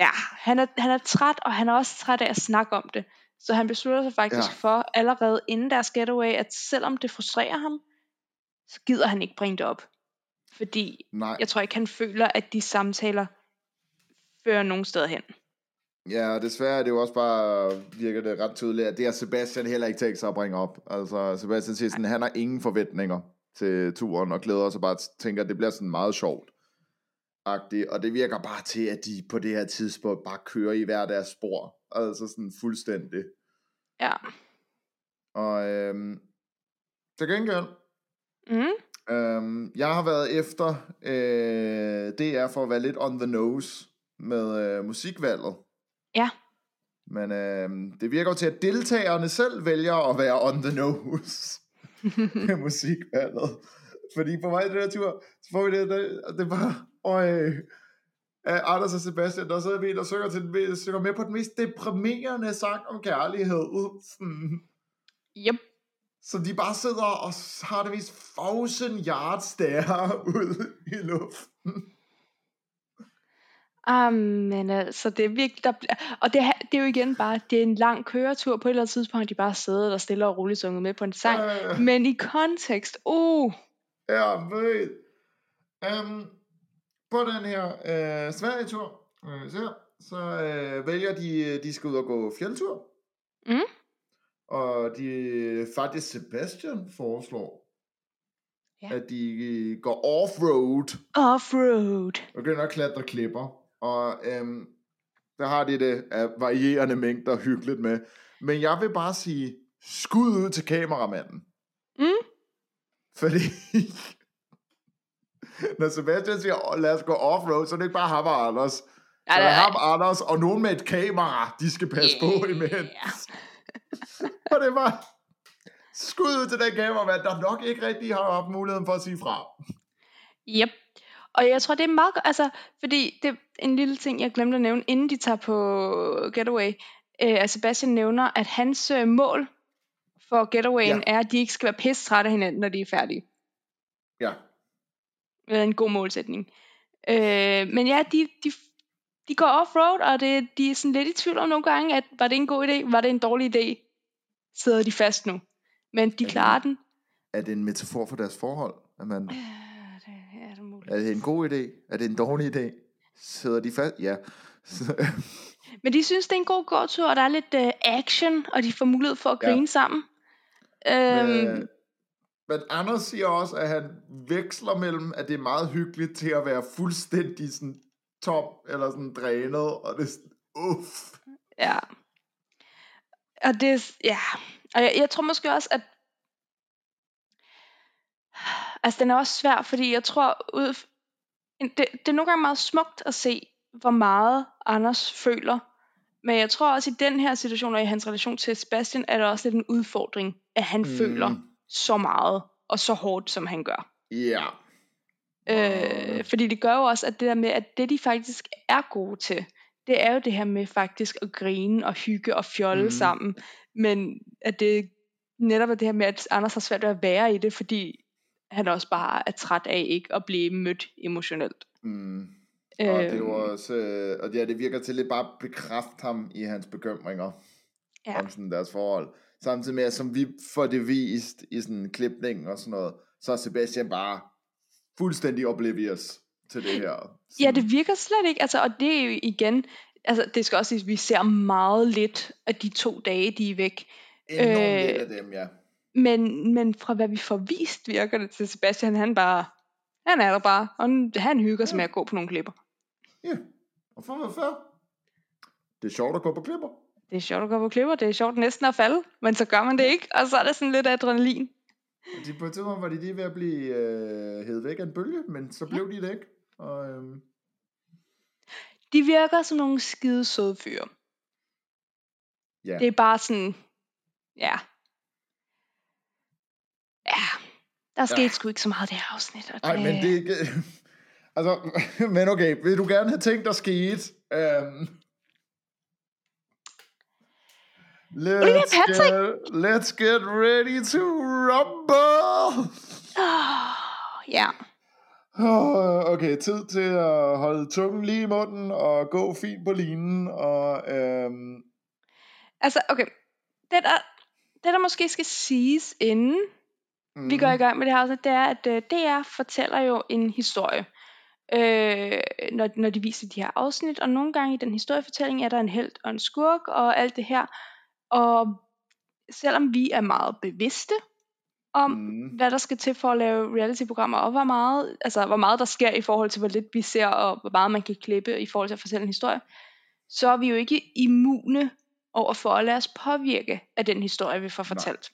ja, han er, han er træt, og han er også træt af at snakke om det. Så han beslutter sig faktisk Ja. for, allerede inden deres getaway, at selvom det frustrerer ham, så gider han ikke bringe det op. Fordi Nej, jeg tror ikke, han føler, at de samtaler fører nogen steder hen. ja, og desværre er det jo også bare, virker det ret tydeligt, at det har Sebastian heller ikke tænkt sig at bringe op. Altså, Sebastian siger sådan, han har ingen forventninger til turen, og glæder sig bare, tænker, at det bliver sådan meget sjovt. Agtigt. Og det virker bare til, at de på det her tidspunkt bare kører i hver deres spor. Altså sådan fuldstændig. Ja. Og øhm, til gengæld, Mm. øhm, jeg har været efter øh, DR for at være lidt on the nose med øh, musikvalget. Ja. Men øhm, det virker jo til, at deltagerne selv vælger at være on the nose (laughs) med musikvalget. Fordi på vej til den her tur, så får vi det, det, det er bare, øj, af Anders og Sebastian, der sidder vi og synger, til den, synger med på den mest deprimerende sang om kærlighed. Sådan. Yep. Så de bare sidder og har det mest thousand yard stare (laughs) ud i luften. Ah, men altså, det er virkelig, der, bl- og det, er- det er jo igen bare, det er en lang køretur, på et eller andet tidspunkt de bare siddet og stille og roligt sunget med på en sang, Øh, men i kontekst, uh, ja, ved. Um, på den her øh, Sverige-tur, øh, så, så øh, vælger de, de skal ud og gå fjeldtur. Mm. Og de faktisk Sebastian foreslår, Ja. at de går off-road offroad. og begynder at klatre klipper. Og øhm, der har de det af varierende mængder hyggeligt med. Men jeg vil bare sige, skud ud til kameramanden. Mm. Fordi når Sebastian siger, "Åh, lad os gå off-road, så er det ikke bare ham og Anders. Så Nej, det er ham, Anders og nogen med et kamera, de skal passe på Yeah. imens. (laughs) og det var skud ud til den kameramand, der nok ikke rigtig har haft muligheden for at sige fra. Yep. Og jeg tror, det er meget godt, altså, fordi det er en lille ting, jeg glemte at nævne, inden de tager på Getaway, øh, at Sebastian nævner, at hans øh, mål for Getawayen Ja. er, at de ikke skal være pisse trætte af hinanden, når de er færdige. Ja, Det er en god målsætning. Øh, men ja, de, de, de går off-road, og det, de er sådan lidt i tvivl om nogle gange, at var det en god idé, var det en dårlig idé? Sidder de fast nu. Men de det- klarer den. er det en metafor for deres forhold, Amanda? Øh, det er det muligt. Er det en god idé? Er det en dårlig idé? Sidder de fast? Ja. (laughs) Men de synes, det er en god gåtur, og der er lidt uh, action, og de får mulighed for at Ja. grine sammen. men, Øhm, øh, men Anders siger også, at han veksler mellem, at det er meget hyggeligt til at være fuldstændig sådan tom, eller sådan drænet, og det er sådan, uff. ja. Og det er, ja. Og jeg, jeg tror måske også, at altså den er også svær, fordi jeg tror, ud, det, det er nogle gange meget smukt at se, hvor meget Anders føler. Men jeg tror også i den her situation, og i hans relation til Sebastian, er det også lidt en udfordring, at han mm. føler så meget, og så hårdt, som han gør. Ja. Øh, fordi det gør jo også, at det der med, at det de faktisk er gode til, det er jo det her med faktisk at grine og hygge og fjolle mm. sammen. Men at det netop er det her med, at Anders har svært ved at være i det, fordi han også bare er træt af ikke at blive mødt emotionelt. Mm. Og det er jo Øhm, også, øh, og ja, det virker til lidt bare at bekræfte ham i hans bekymringer. Ja. om sådan deres forhold. Samtidig med, at som vi får det vist i sådan en klipning og sådan noget, så er Sebastian bare fuldstændig oblivious til det her. Ja, det virker slet ikke. Altså, og det er jo igen, altså det skal også siges, at vi ser meget lidt af de to dage, de er væk. Enormt øh, lidt af dem, ja. Men, men fra hvad vi får vist, virker det til Sebastian, han bare, han er der bare, og han- hygger sig med at gå på nogle klipper. Ja, og for være fair, det er sjovt at gå på klipper. Det er sjovt at gå på klipper, det er sjovt næsten at falde, men så gør man det ikke, og så er der sådan lidt adrenalin. De på et tidspunkt var de lige ved at blive øh, hævet væk af en bølge, men så blev de det ikke. Og, øhm, De virker som nogle skide søde fyre. ja. Det er bare sådan, ja. Ja, der skete Ja. sgu ikke så meget i det her afsnit. Nej, men det er ikke... (laughs) Altså, (laughs) men okay, vil du gerne have ting, der skete? Um, let's, Patrick! get, let's get ready to rumble! Åh, (sighs) ja. Oh, okay, tid til at holde tungen lige i munden og gå fint på linen. Og, øhm, Altså, okay. Det der, det der måske skal siges inden mm, vi går i gang med det her afsnit, det er, at øh, DR fortæller jo en historie, øh, når, når de viser de her afsnit, og nogle gange i den historiefortælling er der en held og en skurk og alt det her, og selvom vi er meget bevidste om, Mm. hvad der skal til for at lave reality-programmer, og hvor meget, altså, hvor meget der sker i forhold til, hvor lidt vi ser, og hvor meget man kan klippe i forhold til at fortælle en historie, så er vi jo ikke immune over for at lade os påvirke af den historie, vi får Nej. fortalt.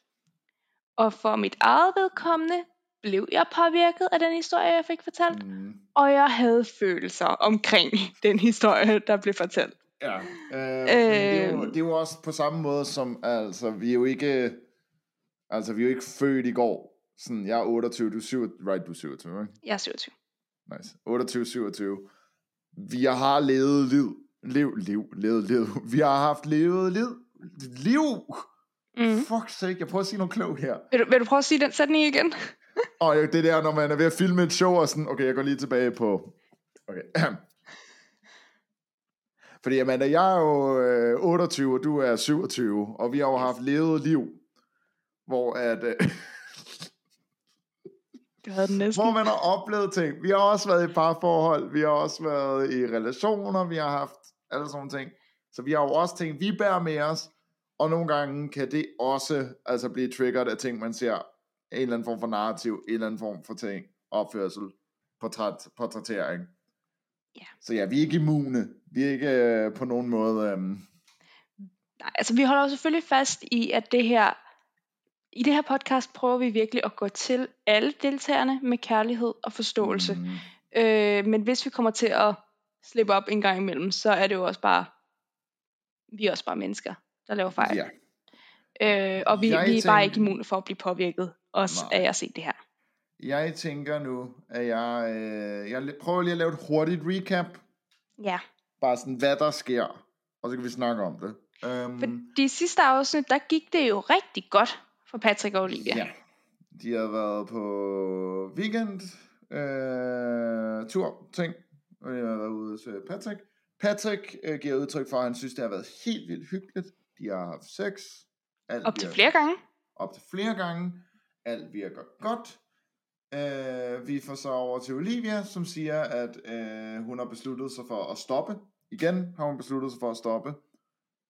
Og for mit eget vedkommende blev jeg påvirket af den historie, jeg fik fortalt, Mm. og jeg havde følelser omkring (laughs) den historie, der blev fortalt. Ja, øh, øh, det, er jo, Øh. det er jo også på samme måde som, altså, vi er jo ikke, altså, vi er jo ikke født i går. Sådan, jeg er 28, du er 27, right, du er 27, ikke? Jeg er 27. Nice. 28, 27. Vi har levet liv, liv, liv, levet liv. (laughs) Vi har haft levet liv, liv. Mm. Fuck sake, jeg prøver at sige noget klogt her. Vil, du, vil du prøve at sige den sætning igen? Og det der, når man er ved at filme et show, og sådan, okay, jeg går lige tilbage på, okay. (clears throat) Fordi, Amanda, jeg er jo øh, 28, og du er 27, og vi har jo haft levet liv, hvor at, øh, (laughs) havde den næsten. hvor man har oplevet ting. Vi har også været i parforhold, vi har også været i relationer, vi har haft alle sådan ting. Så vi har jo også ting, vi bærer med os, og nogle gange kan det også altså blive triggeret af ting, man ser, en eller anden form for narrativ, en eller anden form for ting, opførsel, portræt, portrættering. Ja. Så ja, vi er ikke immune. Vi er ikke øh, på nogen måde... Øh, Nej, altså vi holder jo selvfølgelig fast i, at det her, i det her podcast prøver vi virkelig at gå til alle deltagerne med kærlighed og forståelse. Mm. Øh, men hvis vi kommer til at slippe op en gang imellem, så er det jo også bare, vi er også bare mennesker, der laver fejl. ja. Øh, og vi, Jeg vi er bare tænker- ikke immune for at blive påvirket, også Nej. af at se det her. Jeg tænker nu, at jeg, øh, jeg prøver lige at lave et hurtigt recap. Ja, Bare sådan, hvad der sker. Og så kan vi snakke om det. Um, for de sidste afsnit, der gik det jo rigtig godt for Patrick og Olivia. Ja. De har været på weekend øh, tur ting. Og de har været ude til Patrick. Patrick øh, giver udtryk for, at han synes, det har været helt vildt hyggeligt. De har haft sex. Alt Op til virker- flere gange. Op til flere gange. Alt virker godt. Øh, vi får så over til Olivia, som siger, at øh, hun har besluttet sig for at stoppe. Igen har hun besluttet sig for at stoppe.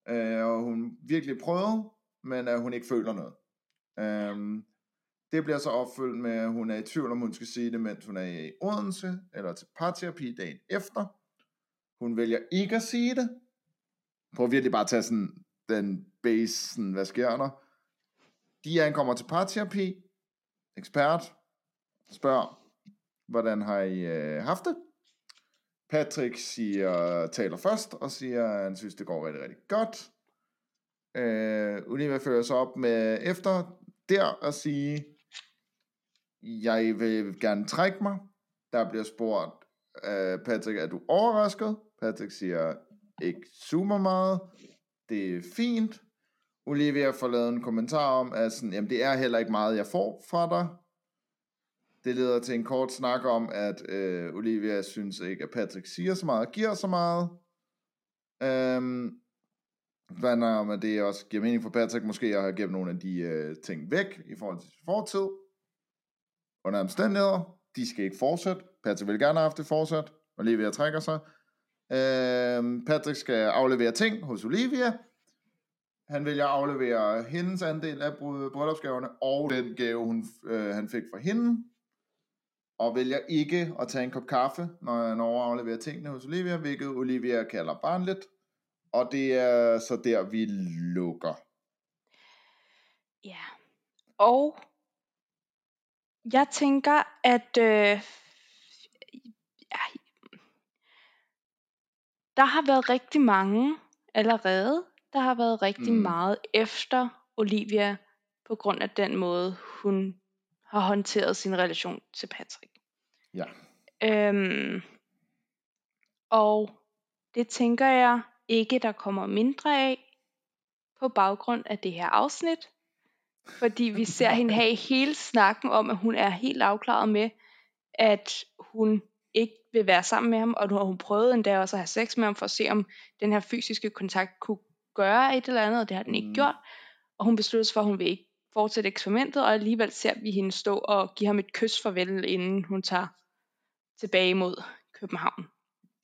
Øh, og hun virkelig prøvede, men at hun ikke føler noget. Øh, det bliver så opfyldt med, at hun er i tvivl, om hun skal sige det, mens hun er i Odense, eller til parterapi dagen efter. Hun vælger ikke at sige det. Prøv virkelig bare at tage sådan den base, sådan, hvad sker der? De ankommer til parterapi. Ekspert spørger, hvordan har I øh, haft det? Patrick siger, taler først og siger, at han synes, det går rigtig, rigtig godt. Øh, Olivia følger sig op med efter der at sige, jeg vil gerne trække mig. Der bliver spurgt, øh, Patrick, er du overrasket? Patrick siger, ikke super meget. Det er fint. Olivia får lavet en kommentar om, at sådan, jamen, det er heller ikke meget, jeg får fra dig. Det leder til en kort snak om, at øh, Olivia synes ikke, at Patrick siger så meget og giver så meget. Øhm, Hvad om, at det også giver mening for Patrick måske at have gemt nogle af de øh, ting væk i forhold til fortid. Under omstændigheder, de skal ikke fortsætte. Patrick vil gerne have haft det fortsat. Olivia trækker sig. Øh, Patrick skal aflevere ting hos Olivia. Han vælger at aflevere hendes andel af bryllupsgaverne, og den gave, hun, øh, han fik fra hende. Og vælger ikke at tage en kop kaffe, når han overafleverer tingene hos Olivia, hvilket Olivia kalder barnligt. Og det er så der, vi lukker. Ja. Og jeg tænker, at øh, ja, der har været rigtig mange allerede, der har været rigtig mm. meget efter Olivia, på grund af den måde, hun har håndteret sin relation til Patrick. Ja. Øhm, og det tænker jeg ikke, der kommer mindre af på baggrund af det her afsnit. Fordi vi ser hende have (laughs) hele snakken om, at hun er helt afklaret med, at hun ikke vil være sammen med ham, og nu har hun prøvet endda også at have sex med ham, for at se, om den her fysiske kontakt kunne gøre et eller andet, og det har den ikke mm. gjort. Og hun beslutter sig for, at hun vil ikke fortsætte eksperimentet, og alligevel ser vi hende stå og give ham et kys farvel, inden hun tager tilbage mod København.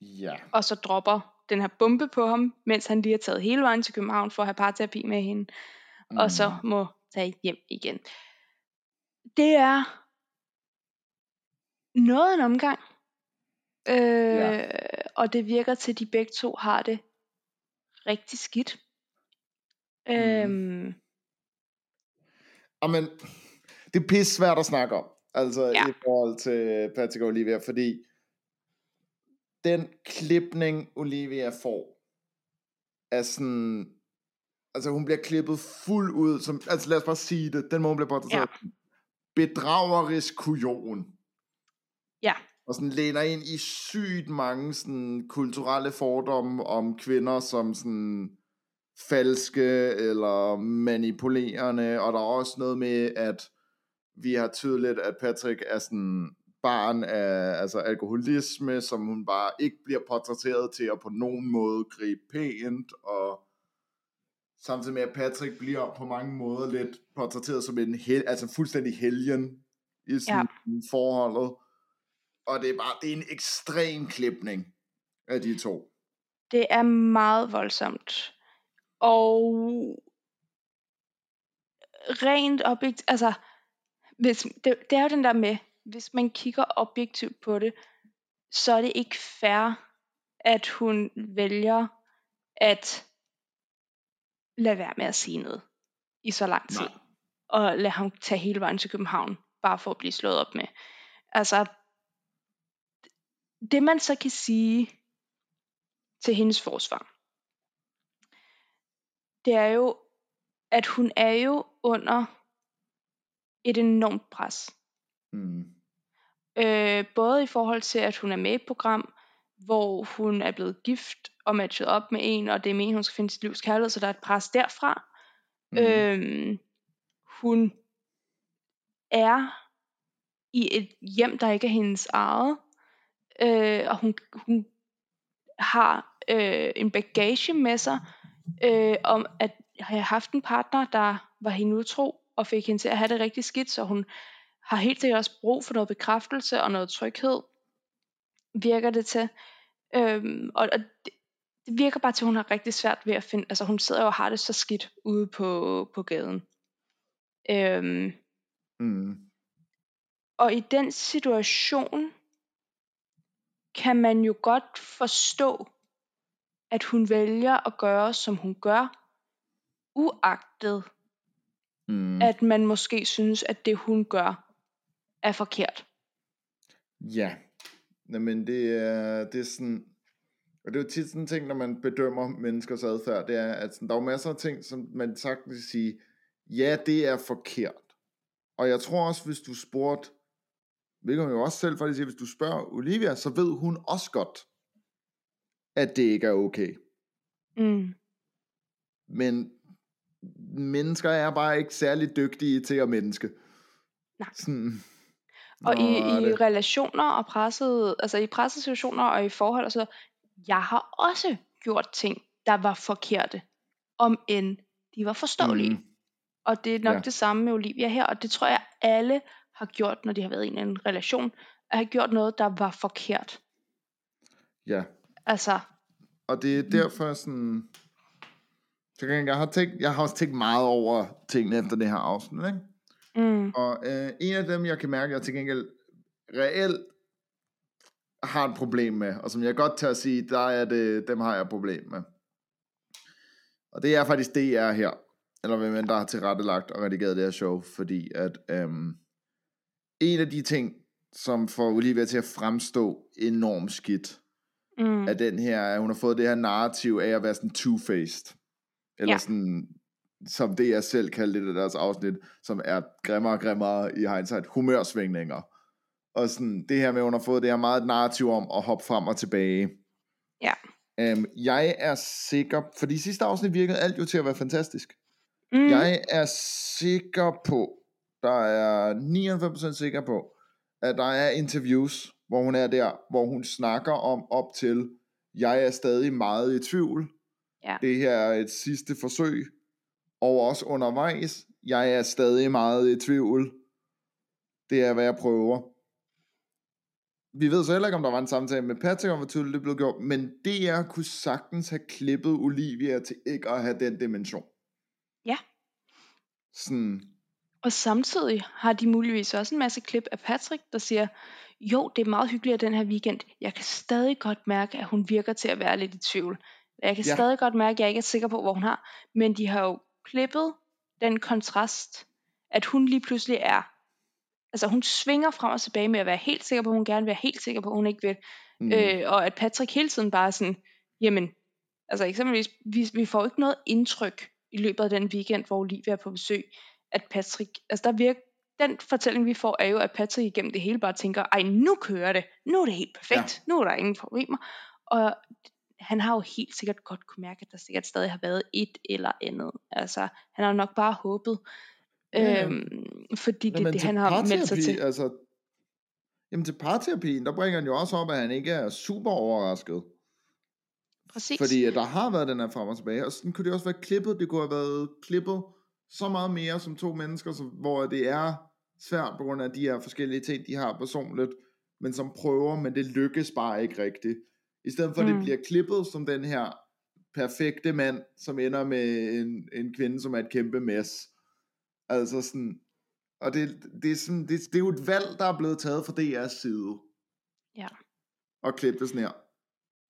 Ja. Og så dropper den her bombe på ham, mens han lige har taget hele vejen til København for at have parterapi med hende, mm. og så mm. må tage hjem igen. Det er noget af en omgang. Øh, ja. Og det virker til, at de begge to har det rigtig skidt. Mm. Øhm. Amen, det er pisse svært at snakke om. Altså ja. i forhold til Patrick og Olivia, fordi den klipning Olivia får, er sådan, altså hun bliver klippet fuld ud, som, altså lad os bare sige det, den må hun bliver portrætteret. Ja. Bedragerisk kujon. Ja. Og sådan læner ind i sygt mange sådan kulturelle fordomme om kvinder som sådan falske eller manipulerende, og der er også noget med, at vi har tydeligt, at Patrick er sådan barn af altså alkoholisme, som hun bare ikke bliver portrætteret til at på nogen måde gribe pænt, og samtidig med, at Patrick bliver på mange måder lidt portrætteret som en hel, altså fuldstændig helgen i sådan ja. forholdet. Og det er bare, det er en ekstrem klipning af de to. Det er meget voldsomt. Og rent objekt, altså, hvis, det, det er jo den der med, hvis man kigger objektivt på det, så er det ikke fair, at hun vælger at lade være med at sige noget i så lang tid. Nej. Og lade ham tage hele vejen til København, bare for at blive slået op med. Altså, det man så kan sige til hendes forsvar, det er jo, at hun er jo under et enormt pres. Mm. Øh, både i forhold til, at hun er med i et program, hvor hun er blevet gift og matchet op med en, og det er meningen, hun skal finde sit livs kærlighed, så der er et pres derfra. Mm. Øh, hun er i et hjem, der ikke er hendes eget, øh, og hun, hun har øh, en bagage med sig, øh, om at have haft en partner, der var hende utro, og fik hende til at have det rigtig skidt, så hun har helt sikkert også brug for noget bekræftelse og noget tryghed, virker det til. Øhm, og, og det, det virker bare til, at hun har rigtig svært ved at finde, altså hun sidder jo og har det så skidt ude på, på gaden. Øhm, mm. Og i den situation, kan man jo godt forstå, at hun vælger at gøre, som hun gør, uagtet, mm. at man måske synes, at det hun gør, er forkert. Ja, men det er, det er sådan, og det er jo tit sådan en ting, når man bedømmer menneskers adfærd, det er, at sådan, der er jo masser af ting, som man sagtens kan sige, ja, det er forkert. Og jeg tror også, hvis du spurgte, hvilket man jo også selv faktisk siger, hvis du spørger Olivia, så ved hun også godt, at det ikke er okay. Mm. Men mennesker er bare ikke særlig dygtige til at menneske. Nej. Sådan, og i, i relationer og presset, altså i pressesituationer og i forhold og så, jeg har også gjort ting, der var forkerte. om end de var forståelige. Mm. Og det er nok Ja. det samme med Olivia her, og det tror jeg alle har gjort, når de har været i en relation, at have gjort noget, der var forkert. Ja. Altså, Og det er derfor sådan... Så jeg, jeg, har tænkt, jeg har også tænkt meget over tingene efter det her afsnit, ikke? mm, Og øh, en af dem, jeg kan mærke, jeg til gengæld reelt har et problem med, og som jeg godt tør at sige, der er det, dem har jeg et problem med. Og det er faktisk DR her, eller hvem end der har tilrettelagt og redigeret det her show, fordi at øhm, en af de ting, som får Olivia til at fremstå enormt skidt, mm, er den her, at hun har fået det her narrativ af at være sådan two-faced. Eller Ja. sådan, som det jeg selv kaldte det i deres afsnit, som er grimmere og grimmere i hindsight, humørsvingninger. Og sådan, det her med, at hun har fået det her meget narrativ om at hoppe frem og tilbage. Ja. Um, jeg er sikker, for de sidste afsnit virkede alt jo til at være fantastisk. mm, Jeg er sikker på, der er 99% sikker på, at der er interviews, hvor hun er der, hvor hun snakker om op til, jeg er stadig meget i tvivl. Ja. Det her er et sidste forsøg, og også undervejs, jeg er stadig meget i tvivl. Det er, hvad jeg prøver. Vi ved så heller ikke, om der var en samtale med Patrick, om hvor tydeligt det blev gjort, men DR kunne sagtens have klippet Olivia til ikke at have den dimension. Ja. Sådan, Og samtidig har de muligvis også en masse klip af Patrick, der siger, jo, det er meget hyggeligt den her weekend. Jeg kan stadig godt mærke, at hun virker til at være lidt i tvivl. Jeg kan Ja. stadig godt mærke, at jeg ikke er sikker på, hvor hun har. Men de har jo klippet den kontrast, at hun lige pludselig er... Altså hun svinger frem og tilbage med at være helt sikker på, at hun gerne vil være helt sikker på, at hun ikke vil. mm. Øh, og at Patrick hele tiden bare er sådan, jamen, altså eksempelvis, vi, vi får ikke noget indtryk i løbet af den weekend, hvor Olivia er på besøg, at Patrick, altså der virker, den fortælling vi får er jo, at Patrick igennem det hele bare tænker, ej nu kører det, nu er det helt perfekt, ja. nu er der ingen problemer, og han har jo helt sikkert godt kunne mærke, at der sikkert stadig har været et eller andet, altså han har nok bare håbet, Ja, ja. øhm, fordi det er det, han har meldt sig til. Altså, jamen til parterapien, der bringer han jo også op, at han ikke er super overrasket. Præcis. Fordi at der har været den her frem og tilbage, og sådan kunne det også være klippet. Det kunne have været klippet så meget mere som to mennesker, som, hvor det er svært på grund af de her forskellige ting, de har personligt, men som prøver, men det lykkes bare ikke rigtigt. I stedet for, at det Mm. bliver klippet som den her perfekte mand, som ender med en, en kvinde, som er et kæmpe mess. Altså sådan, og det, det, er sådan, det, det er jo et valg, der er blevet taget fra DR's side. Ja. Og klippe det sådan her.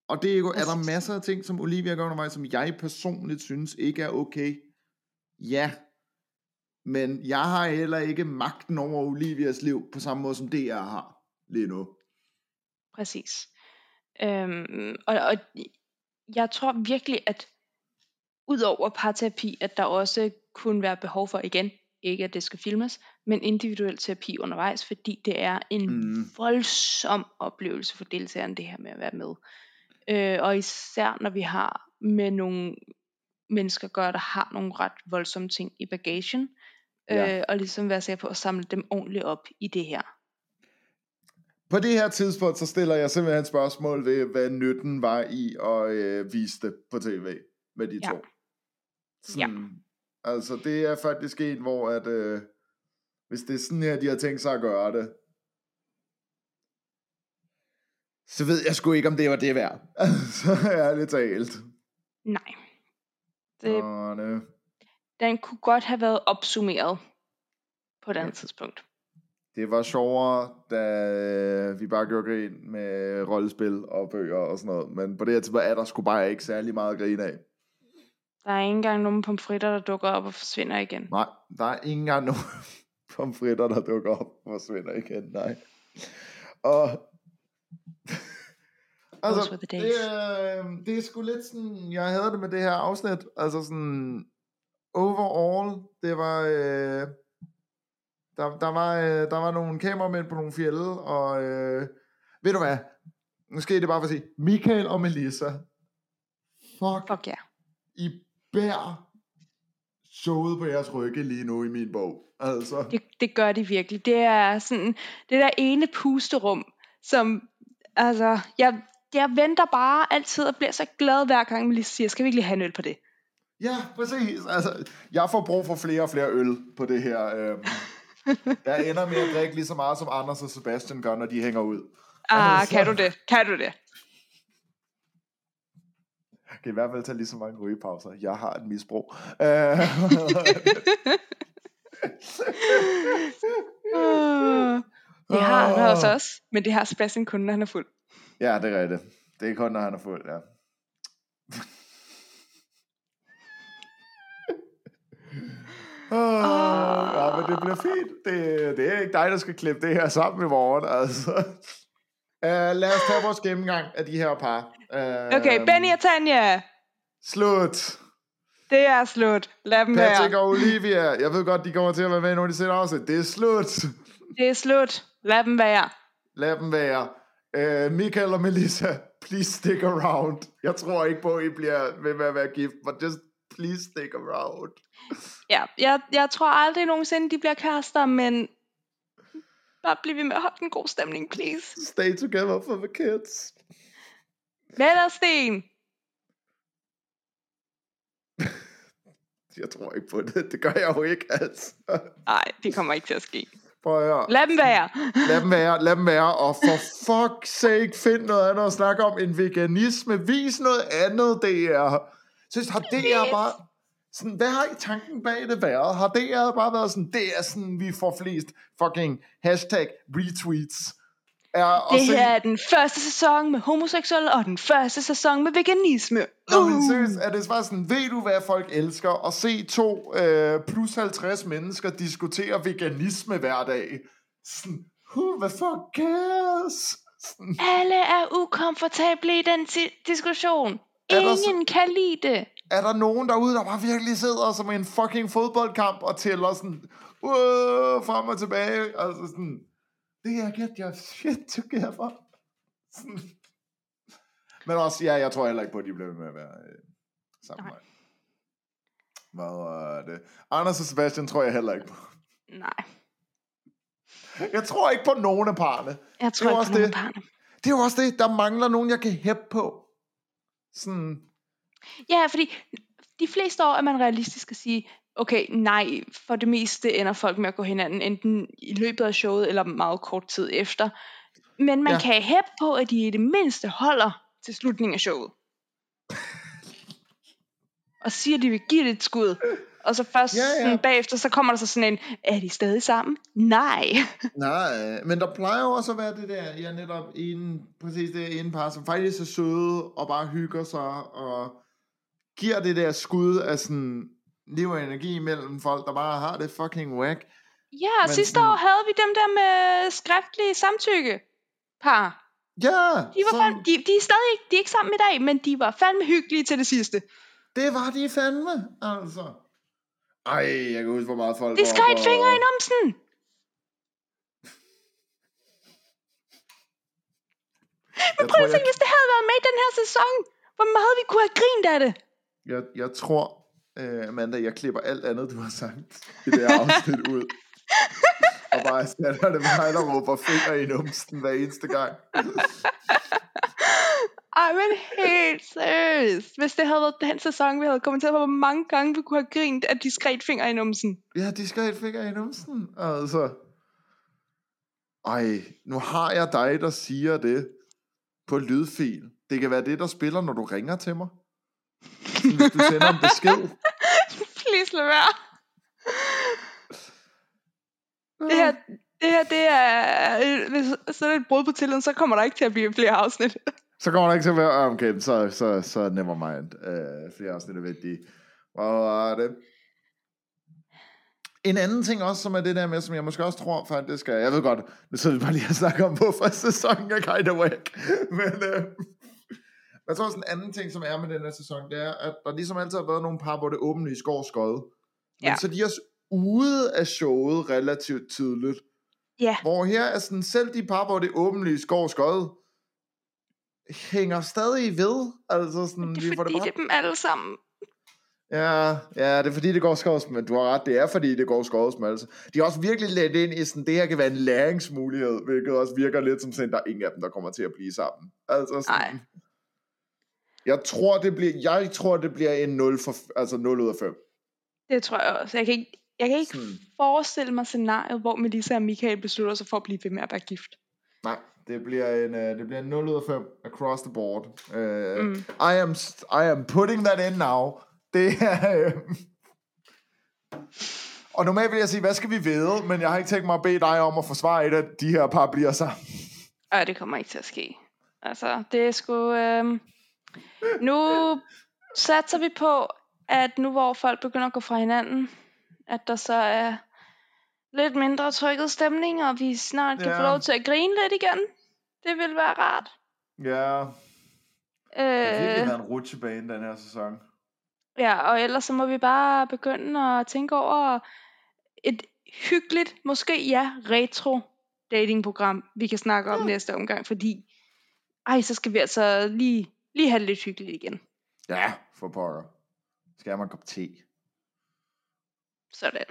Og det er, jo, er der masser af ting, som Olivia gør undervejs, som jeg personligt synes ikke er okay. Ja. Men jeg har heller ikke magten over Olivias liv, på samme måde som DR har lige nu. Præcis. Øhm, og, og jeg tror virkelig, at udover parterapi, at der også kunne være behov for igen, ikke at det skal filmes, men individuel terapi undervejs, fordi det er en Mm. voldsom oplevelse for deltagerne, det her med at være med. Øh, og især når vi har med nogle mennesker at gøre, der har nogle ret voldsomme ting i bagagen, Ja. øh, og ligesom være sikker på at samle dem ordentligt op i det her. På det her tidspunkt, så stiller jeg simpelthen spørgsmål ved, hvad nytten var i at øh, vise det på tv med de Ja. to. Sådan, Altså, det er faktisk en, hvor at, øh, hvis det er sådan her, de har tænkt sig at gøre det, så ved jeg sgu ikke, om det var det værd. (laughs) så ærligt talt. Nej. Det, øh, den kunne godt have været opsummeret på et andet Ja. tidspunkt. det var sjovere, da vi bare gjorde grin med rollespil og bøger og sådan noget. Men på det her tidspunkt er der sgu bare ikke særlig meget grine af. Der er ikke engang nogen pomfritter, der dukker op og forsvinder igen. Nej, der er ikke engang nogen (laughs) pomfritter, der dukker op og forsvinder igen. Nej. Og... (laughs) Altså, det, er, øh, det er sgu lidt sådan, jeg havde det med det her afsnit. Altså sådan, overall, det var... Øh, der, der, var, øh, der var nogle kameramænd på nogle fjelde, og øh, ved du hvad? Nu skal det bare for at sige, Michael og Melissa, fuck, Fuck ja. I bær showet på jeres rygge lige nu i min bog. Altså, Det, det gør de virkelig. Det er sådan, det der ene pusterum, som, altså, jeg, jeg venter bare altid og bliver så glad hver gang, man lige siger, skal vi ikke lige have en øl på det? Ja, præcis. Altså, jeg får brug for flere og flere øl på det her. Øhm. (laughs) Jeg ender med at drikke lige så meget, som Anders og Sebastian gør, når de hænger ud. Ah, Altså, kan du det? Kan du det? Jeg kan i hvert fald tage lige så mange rygepauser. Jeg har et misbrug. (laughs) Øh, det har han også også, men det har Sebastian kun, når han er fuld. ja, det er rigtigt. Det er kun, når han er fuld, ja. Oh, ja, men det bliver fint. Det, det er ikke dig, der skal klippe det her sammen i morgen, altså. Uh, (laughs) lad os tage vores gennemgang af de her par. Uh, Okay, Benny og Tanja. Slut. Det er slut. Lad dem Patrick være. og Olivia. Jeg ved godt, de kommer til at være med i nogle af de senere afsnit. Det er slut. Det er slut. Lad dem være. Lad dem være. Uh, Michael og Melissa, please stick around. Jeg tror ikke på, at I bliver ved med at være gift, but just please stick around. Ja, jeg, jeg tror aldrig nogensinde, de bliver kærester, men bare bliv ved med at holde en god stemning, please. Stay together for the kids. Sten. Jeg tror ikke på det. Det gør jeg jo ikke, altså. Nej, det kommer ikke til at ske. Prøv. Lad dem være. Lad dem være, lad dem være, og for fuck's sake, find noget andet at snakke om end veganisme. Vis noget andet, DR. Synes, har DR bare... Sådan, hvad har I tanken bag det været? Har DR bare været sådan, det er sådan, vi får flest fucking hashtag retweets? Er, Det her er den første sæson med homoseksuelle, og den første sæson med veganisme. Nå, Uh. men seriøst, er det bare sådan, ved du hvad folk elsker? At se to øh, plus 50 mennesker diskutere veganisme hver dag. Sådan, who the fuck cares? Sådan, Alle er ukomfortable i den diskussion. Der så- Ingen kan lide det. Er der nogen derude, der bare virkelig sidder som en fucking fodboldkamp og tæller sådan, uh, frem og tilbage? Altså sådan, det her get your shit together. Sådan. Men også, ja, jeg tror heller ikke på, at de bliver med at være øh, sammen. Nej. Hvad er det? Anders og Sebastian tror jeg heller ikke på. Nej, Jeg tror ikke på nogen af parerne. jeg tror Det er ikke også på nogen det. parne. Det er jo også det, der mangler nogen, jeg kan hæppe på. Sådan, Ja, fordi de fleste år er man realistisk at sige, okay, nej, for det meste ender folk med at gå hinanden, enten i løbet af showet, eller meget kort tid efter. Men man Ja. kan hæppe på, at de i det mindste holder til slutningen af showet. Og siger, at de vil give det et skud. Og så først Ja, ja. Sådan, bagefter, så kommer der så sådan en, er de stadig sammen? Nej. (laughs) Nej, men der plejer jo også at være det der, ja netop en, præcis det ene par, som faktisk er søde og bare hygger sig og giver det der skud af sådan liv og energi mellem folk, der bare har det fucking whack. Ja, Men sidste sådan- år havde vi dem der med skriftlige samtykke par. Ja, De, var som, fandme, de, de er stadig ikke, de er ikke sammen i dag, men de var fandme hyggelige til det sidste. det var de fandme, altså. Ej, jeg kan huske, hvor meget folk De var skrev et finger i numsen. (laughs) Jeg Prøv at tænke, jeg, hvis det havde været med i den her sæson, hvor meget vi kunne have grint af det. Jeg, jeg tror, uh, Amanda, jeg klipper alt andet, du har sagt i det her afsnit ud. og bare erstatter det med mig, der råber finger i numsen hver eneste gang. Ej, men helt seriøst. Hvis det havde været den sæson, vi havde kommenteret på, hvor mange gange vi kunne have grint af diskret finger i numsen. Ja, de skal have et finger i numsen. Altså. Ej, nu har jeg dig, der siger det på lydfil. Det kan være det, der spiller, når du ringer til mig. Sådan, Hvis du sender en besked. (laughs) Please lad være. Det her, det her, det er, øh, hvis så det et brud på tilliden, så kommer der ikke til at blive flere afsnit. (laughs) Så kommer der ikke til at være, ah, okay, så, så, så never mind. Uh, flere afsnit er vigtige. Hvad var det? En anden ting også, som er det der med, som jeg måske også tror faktisk er, jeg ved godt, nu sidder vi bare lige og snakker om, hvorfor sæsonen er kind of whack. (laughs) Men uh, jeg tror også en anden ting, som er med den her sæson, det er, at der ligesom altid har været nogle par, hvor det åbenlyst går skøjet. Men Ja. så de er også ude af showet relativt tidligt. Ja. Hvor her er sådan, selv de par, hvor det åbenlyst går skøjet, hænger stadig ved. Altså sådan, Det vi er får det fordi, bare... det er dem alle sammen. Ja, ja, det er fordi, det går skårs, men du har ret, det er fordi, det går skårs med altså. De har også virkelig let ind i sådan, det her kan være en læringsmulighed, hvilket også virker lidt som sådan, der er ingen af dem, der kommer til at blive sammen. Altså sådan, Nej. Jeg tror, det bliver, jeg tror, det bliver en 0, for, altså 0 ud af 5. Det tror jeg også. Jeg kan ikke, jeg kan ikke Sådan. forestille mig scenariet, hvor Melissa og Michael beslutter sig for at blive ved med at være gift. Nej, det bliver en, uh, det bliver en 0 ud af 5 across the board. Uh, Mm. I, am, I am putting that in now. Det er... Uh, og normalt vil jeg sige, hvad skal vi vide? Men jeg har ikke tænkt mig at bede dig om at forsvare et af de her par bliver sammen. Ej, det kommer ikke til at ske. Altså, det er sgu... Øhm... Nu satser vi på, at nu hvor folk begynder at gå fra hinanden, at der så er lidt mindre trykket stemning, og vi snart kan Ja. få lov til at grine lidt igen. Det vil være rart. Ja, det har virkelig Øh, været en rutsjebane den her sæson. ja, og ellers så må vi bare begynde at tænke over et hyggeligt, måske ja, retro datingprogram, vi kan snakke om næste omgang, fordi ej, så skal vi altså lige, lige have det lidt hyggeligt igen. Ja, for pokker. Skal jeg have en kop te? Sådan.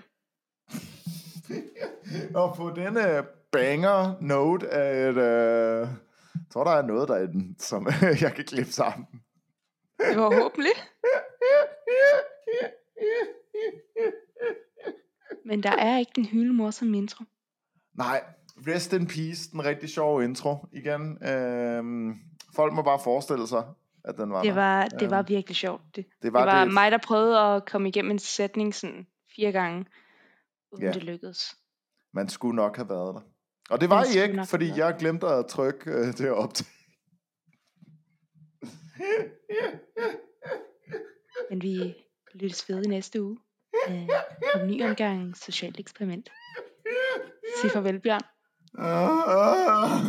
(laughs) Og på denne banger note, at øh, jeg tror, der er noget derinde, som (laughs) jeg kan klippe sammen. Håbentligt. Men der er ikke den hyldemor som intro. Nej, rest in peace, den rigtig sjove intro igen. Øhm, folk må bare forestille sig, at den var Det der. var, det var virkelig sjovt. Det, det var, det var det, mig, der prøvede at komme igennem en sætning sådan fire gange, uden Ja. det lykkedes. man skulle nok have været der. Og det var Man I ikke, fordi jeg glemte at trykke øh, det optag. (laughs) Men vi lyttes ved i næste uge. Øh, en ny omgang socialt eksperiment. Sig farvel, Bjørn. Ah.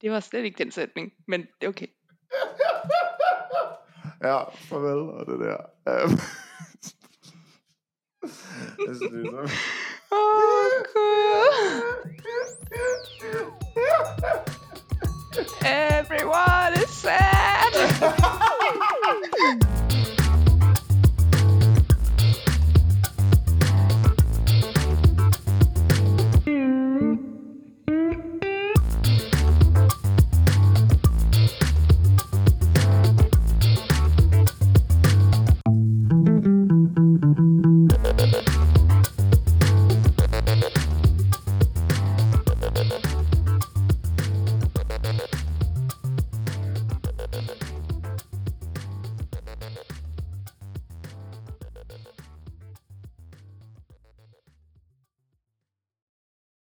Det var slet ikke den sætning, men det er okay. (laughs) ja, farvel og det der. (laughs) altså, det er så... Åh. (laughs) Everyone is sad.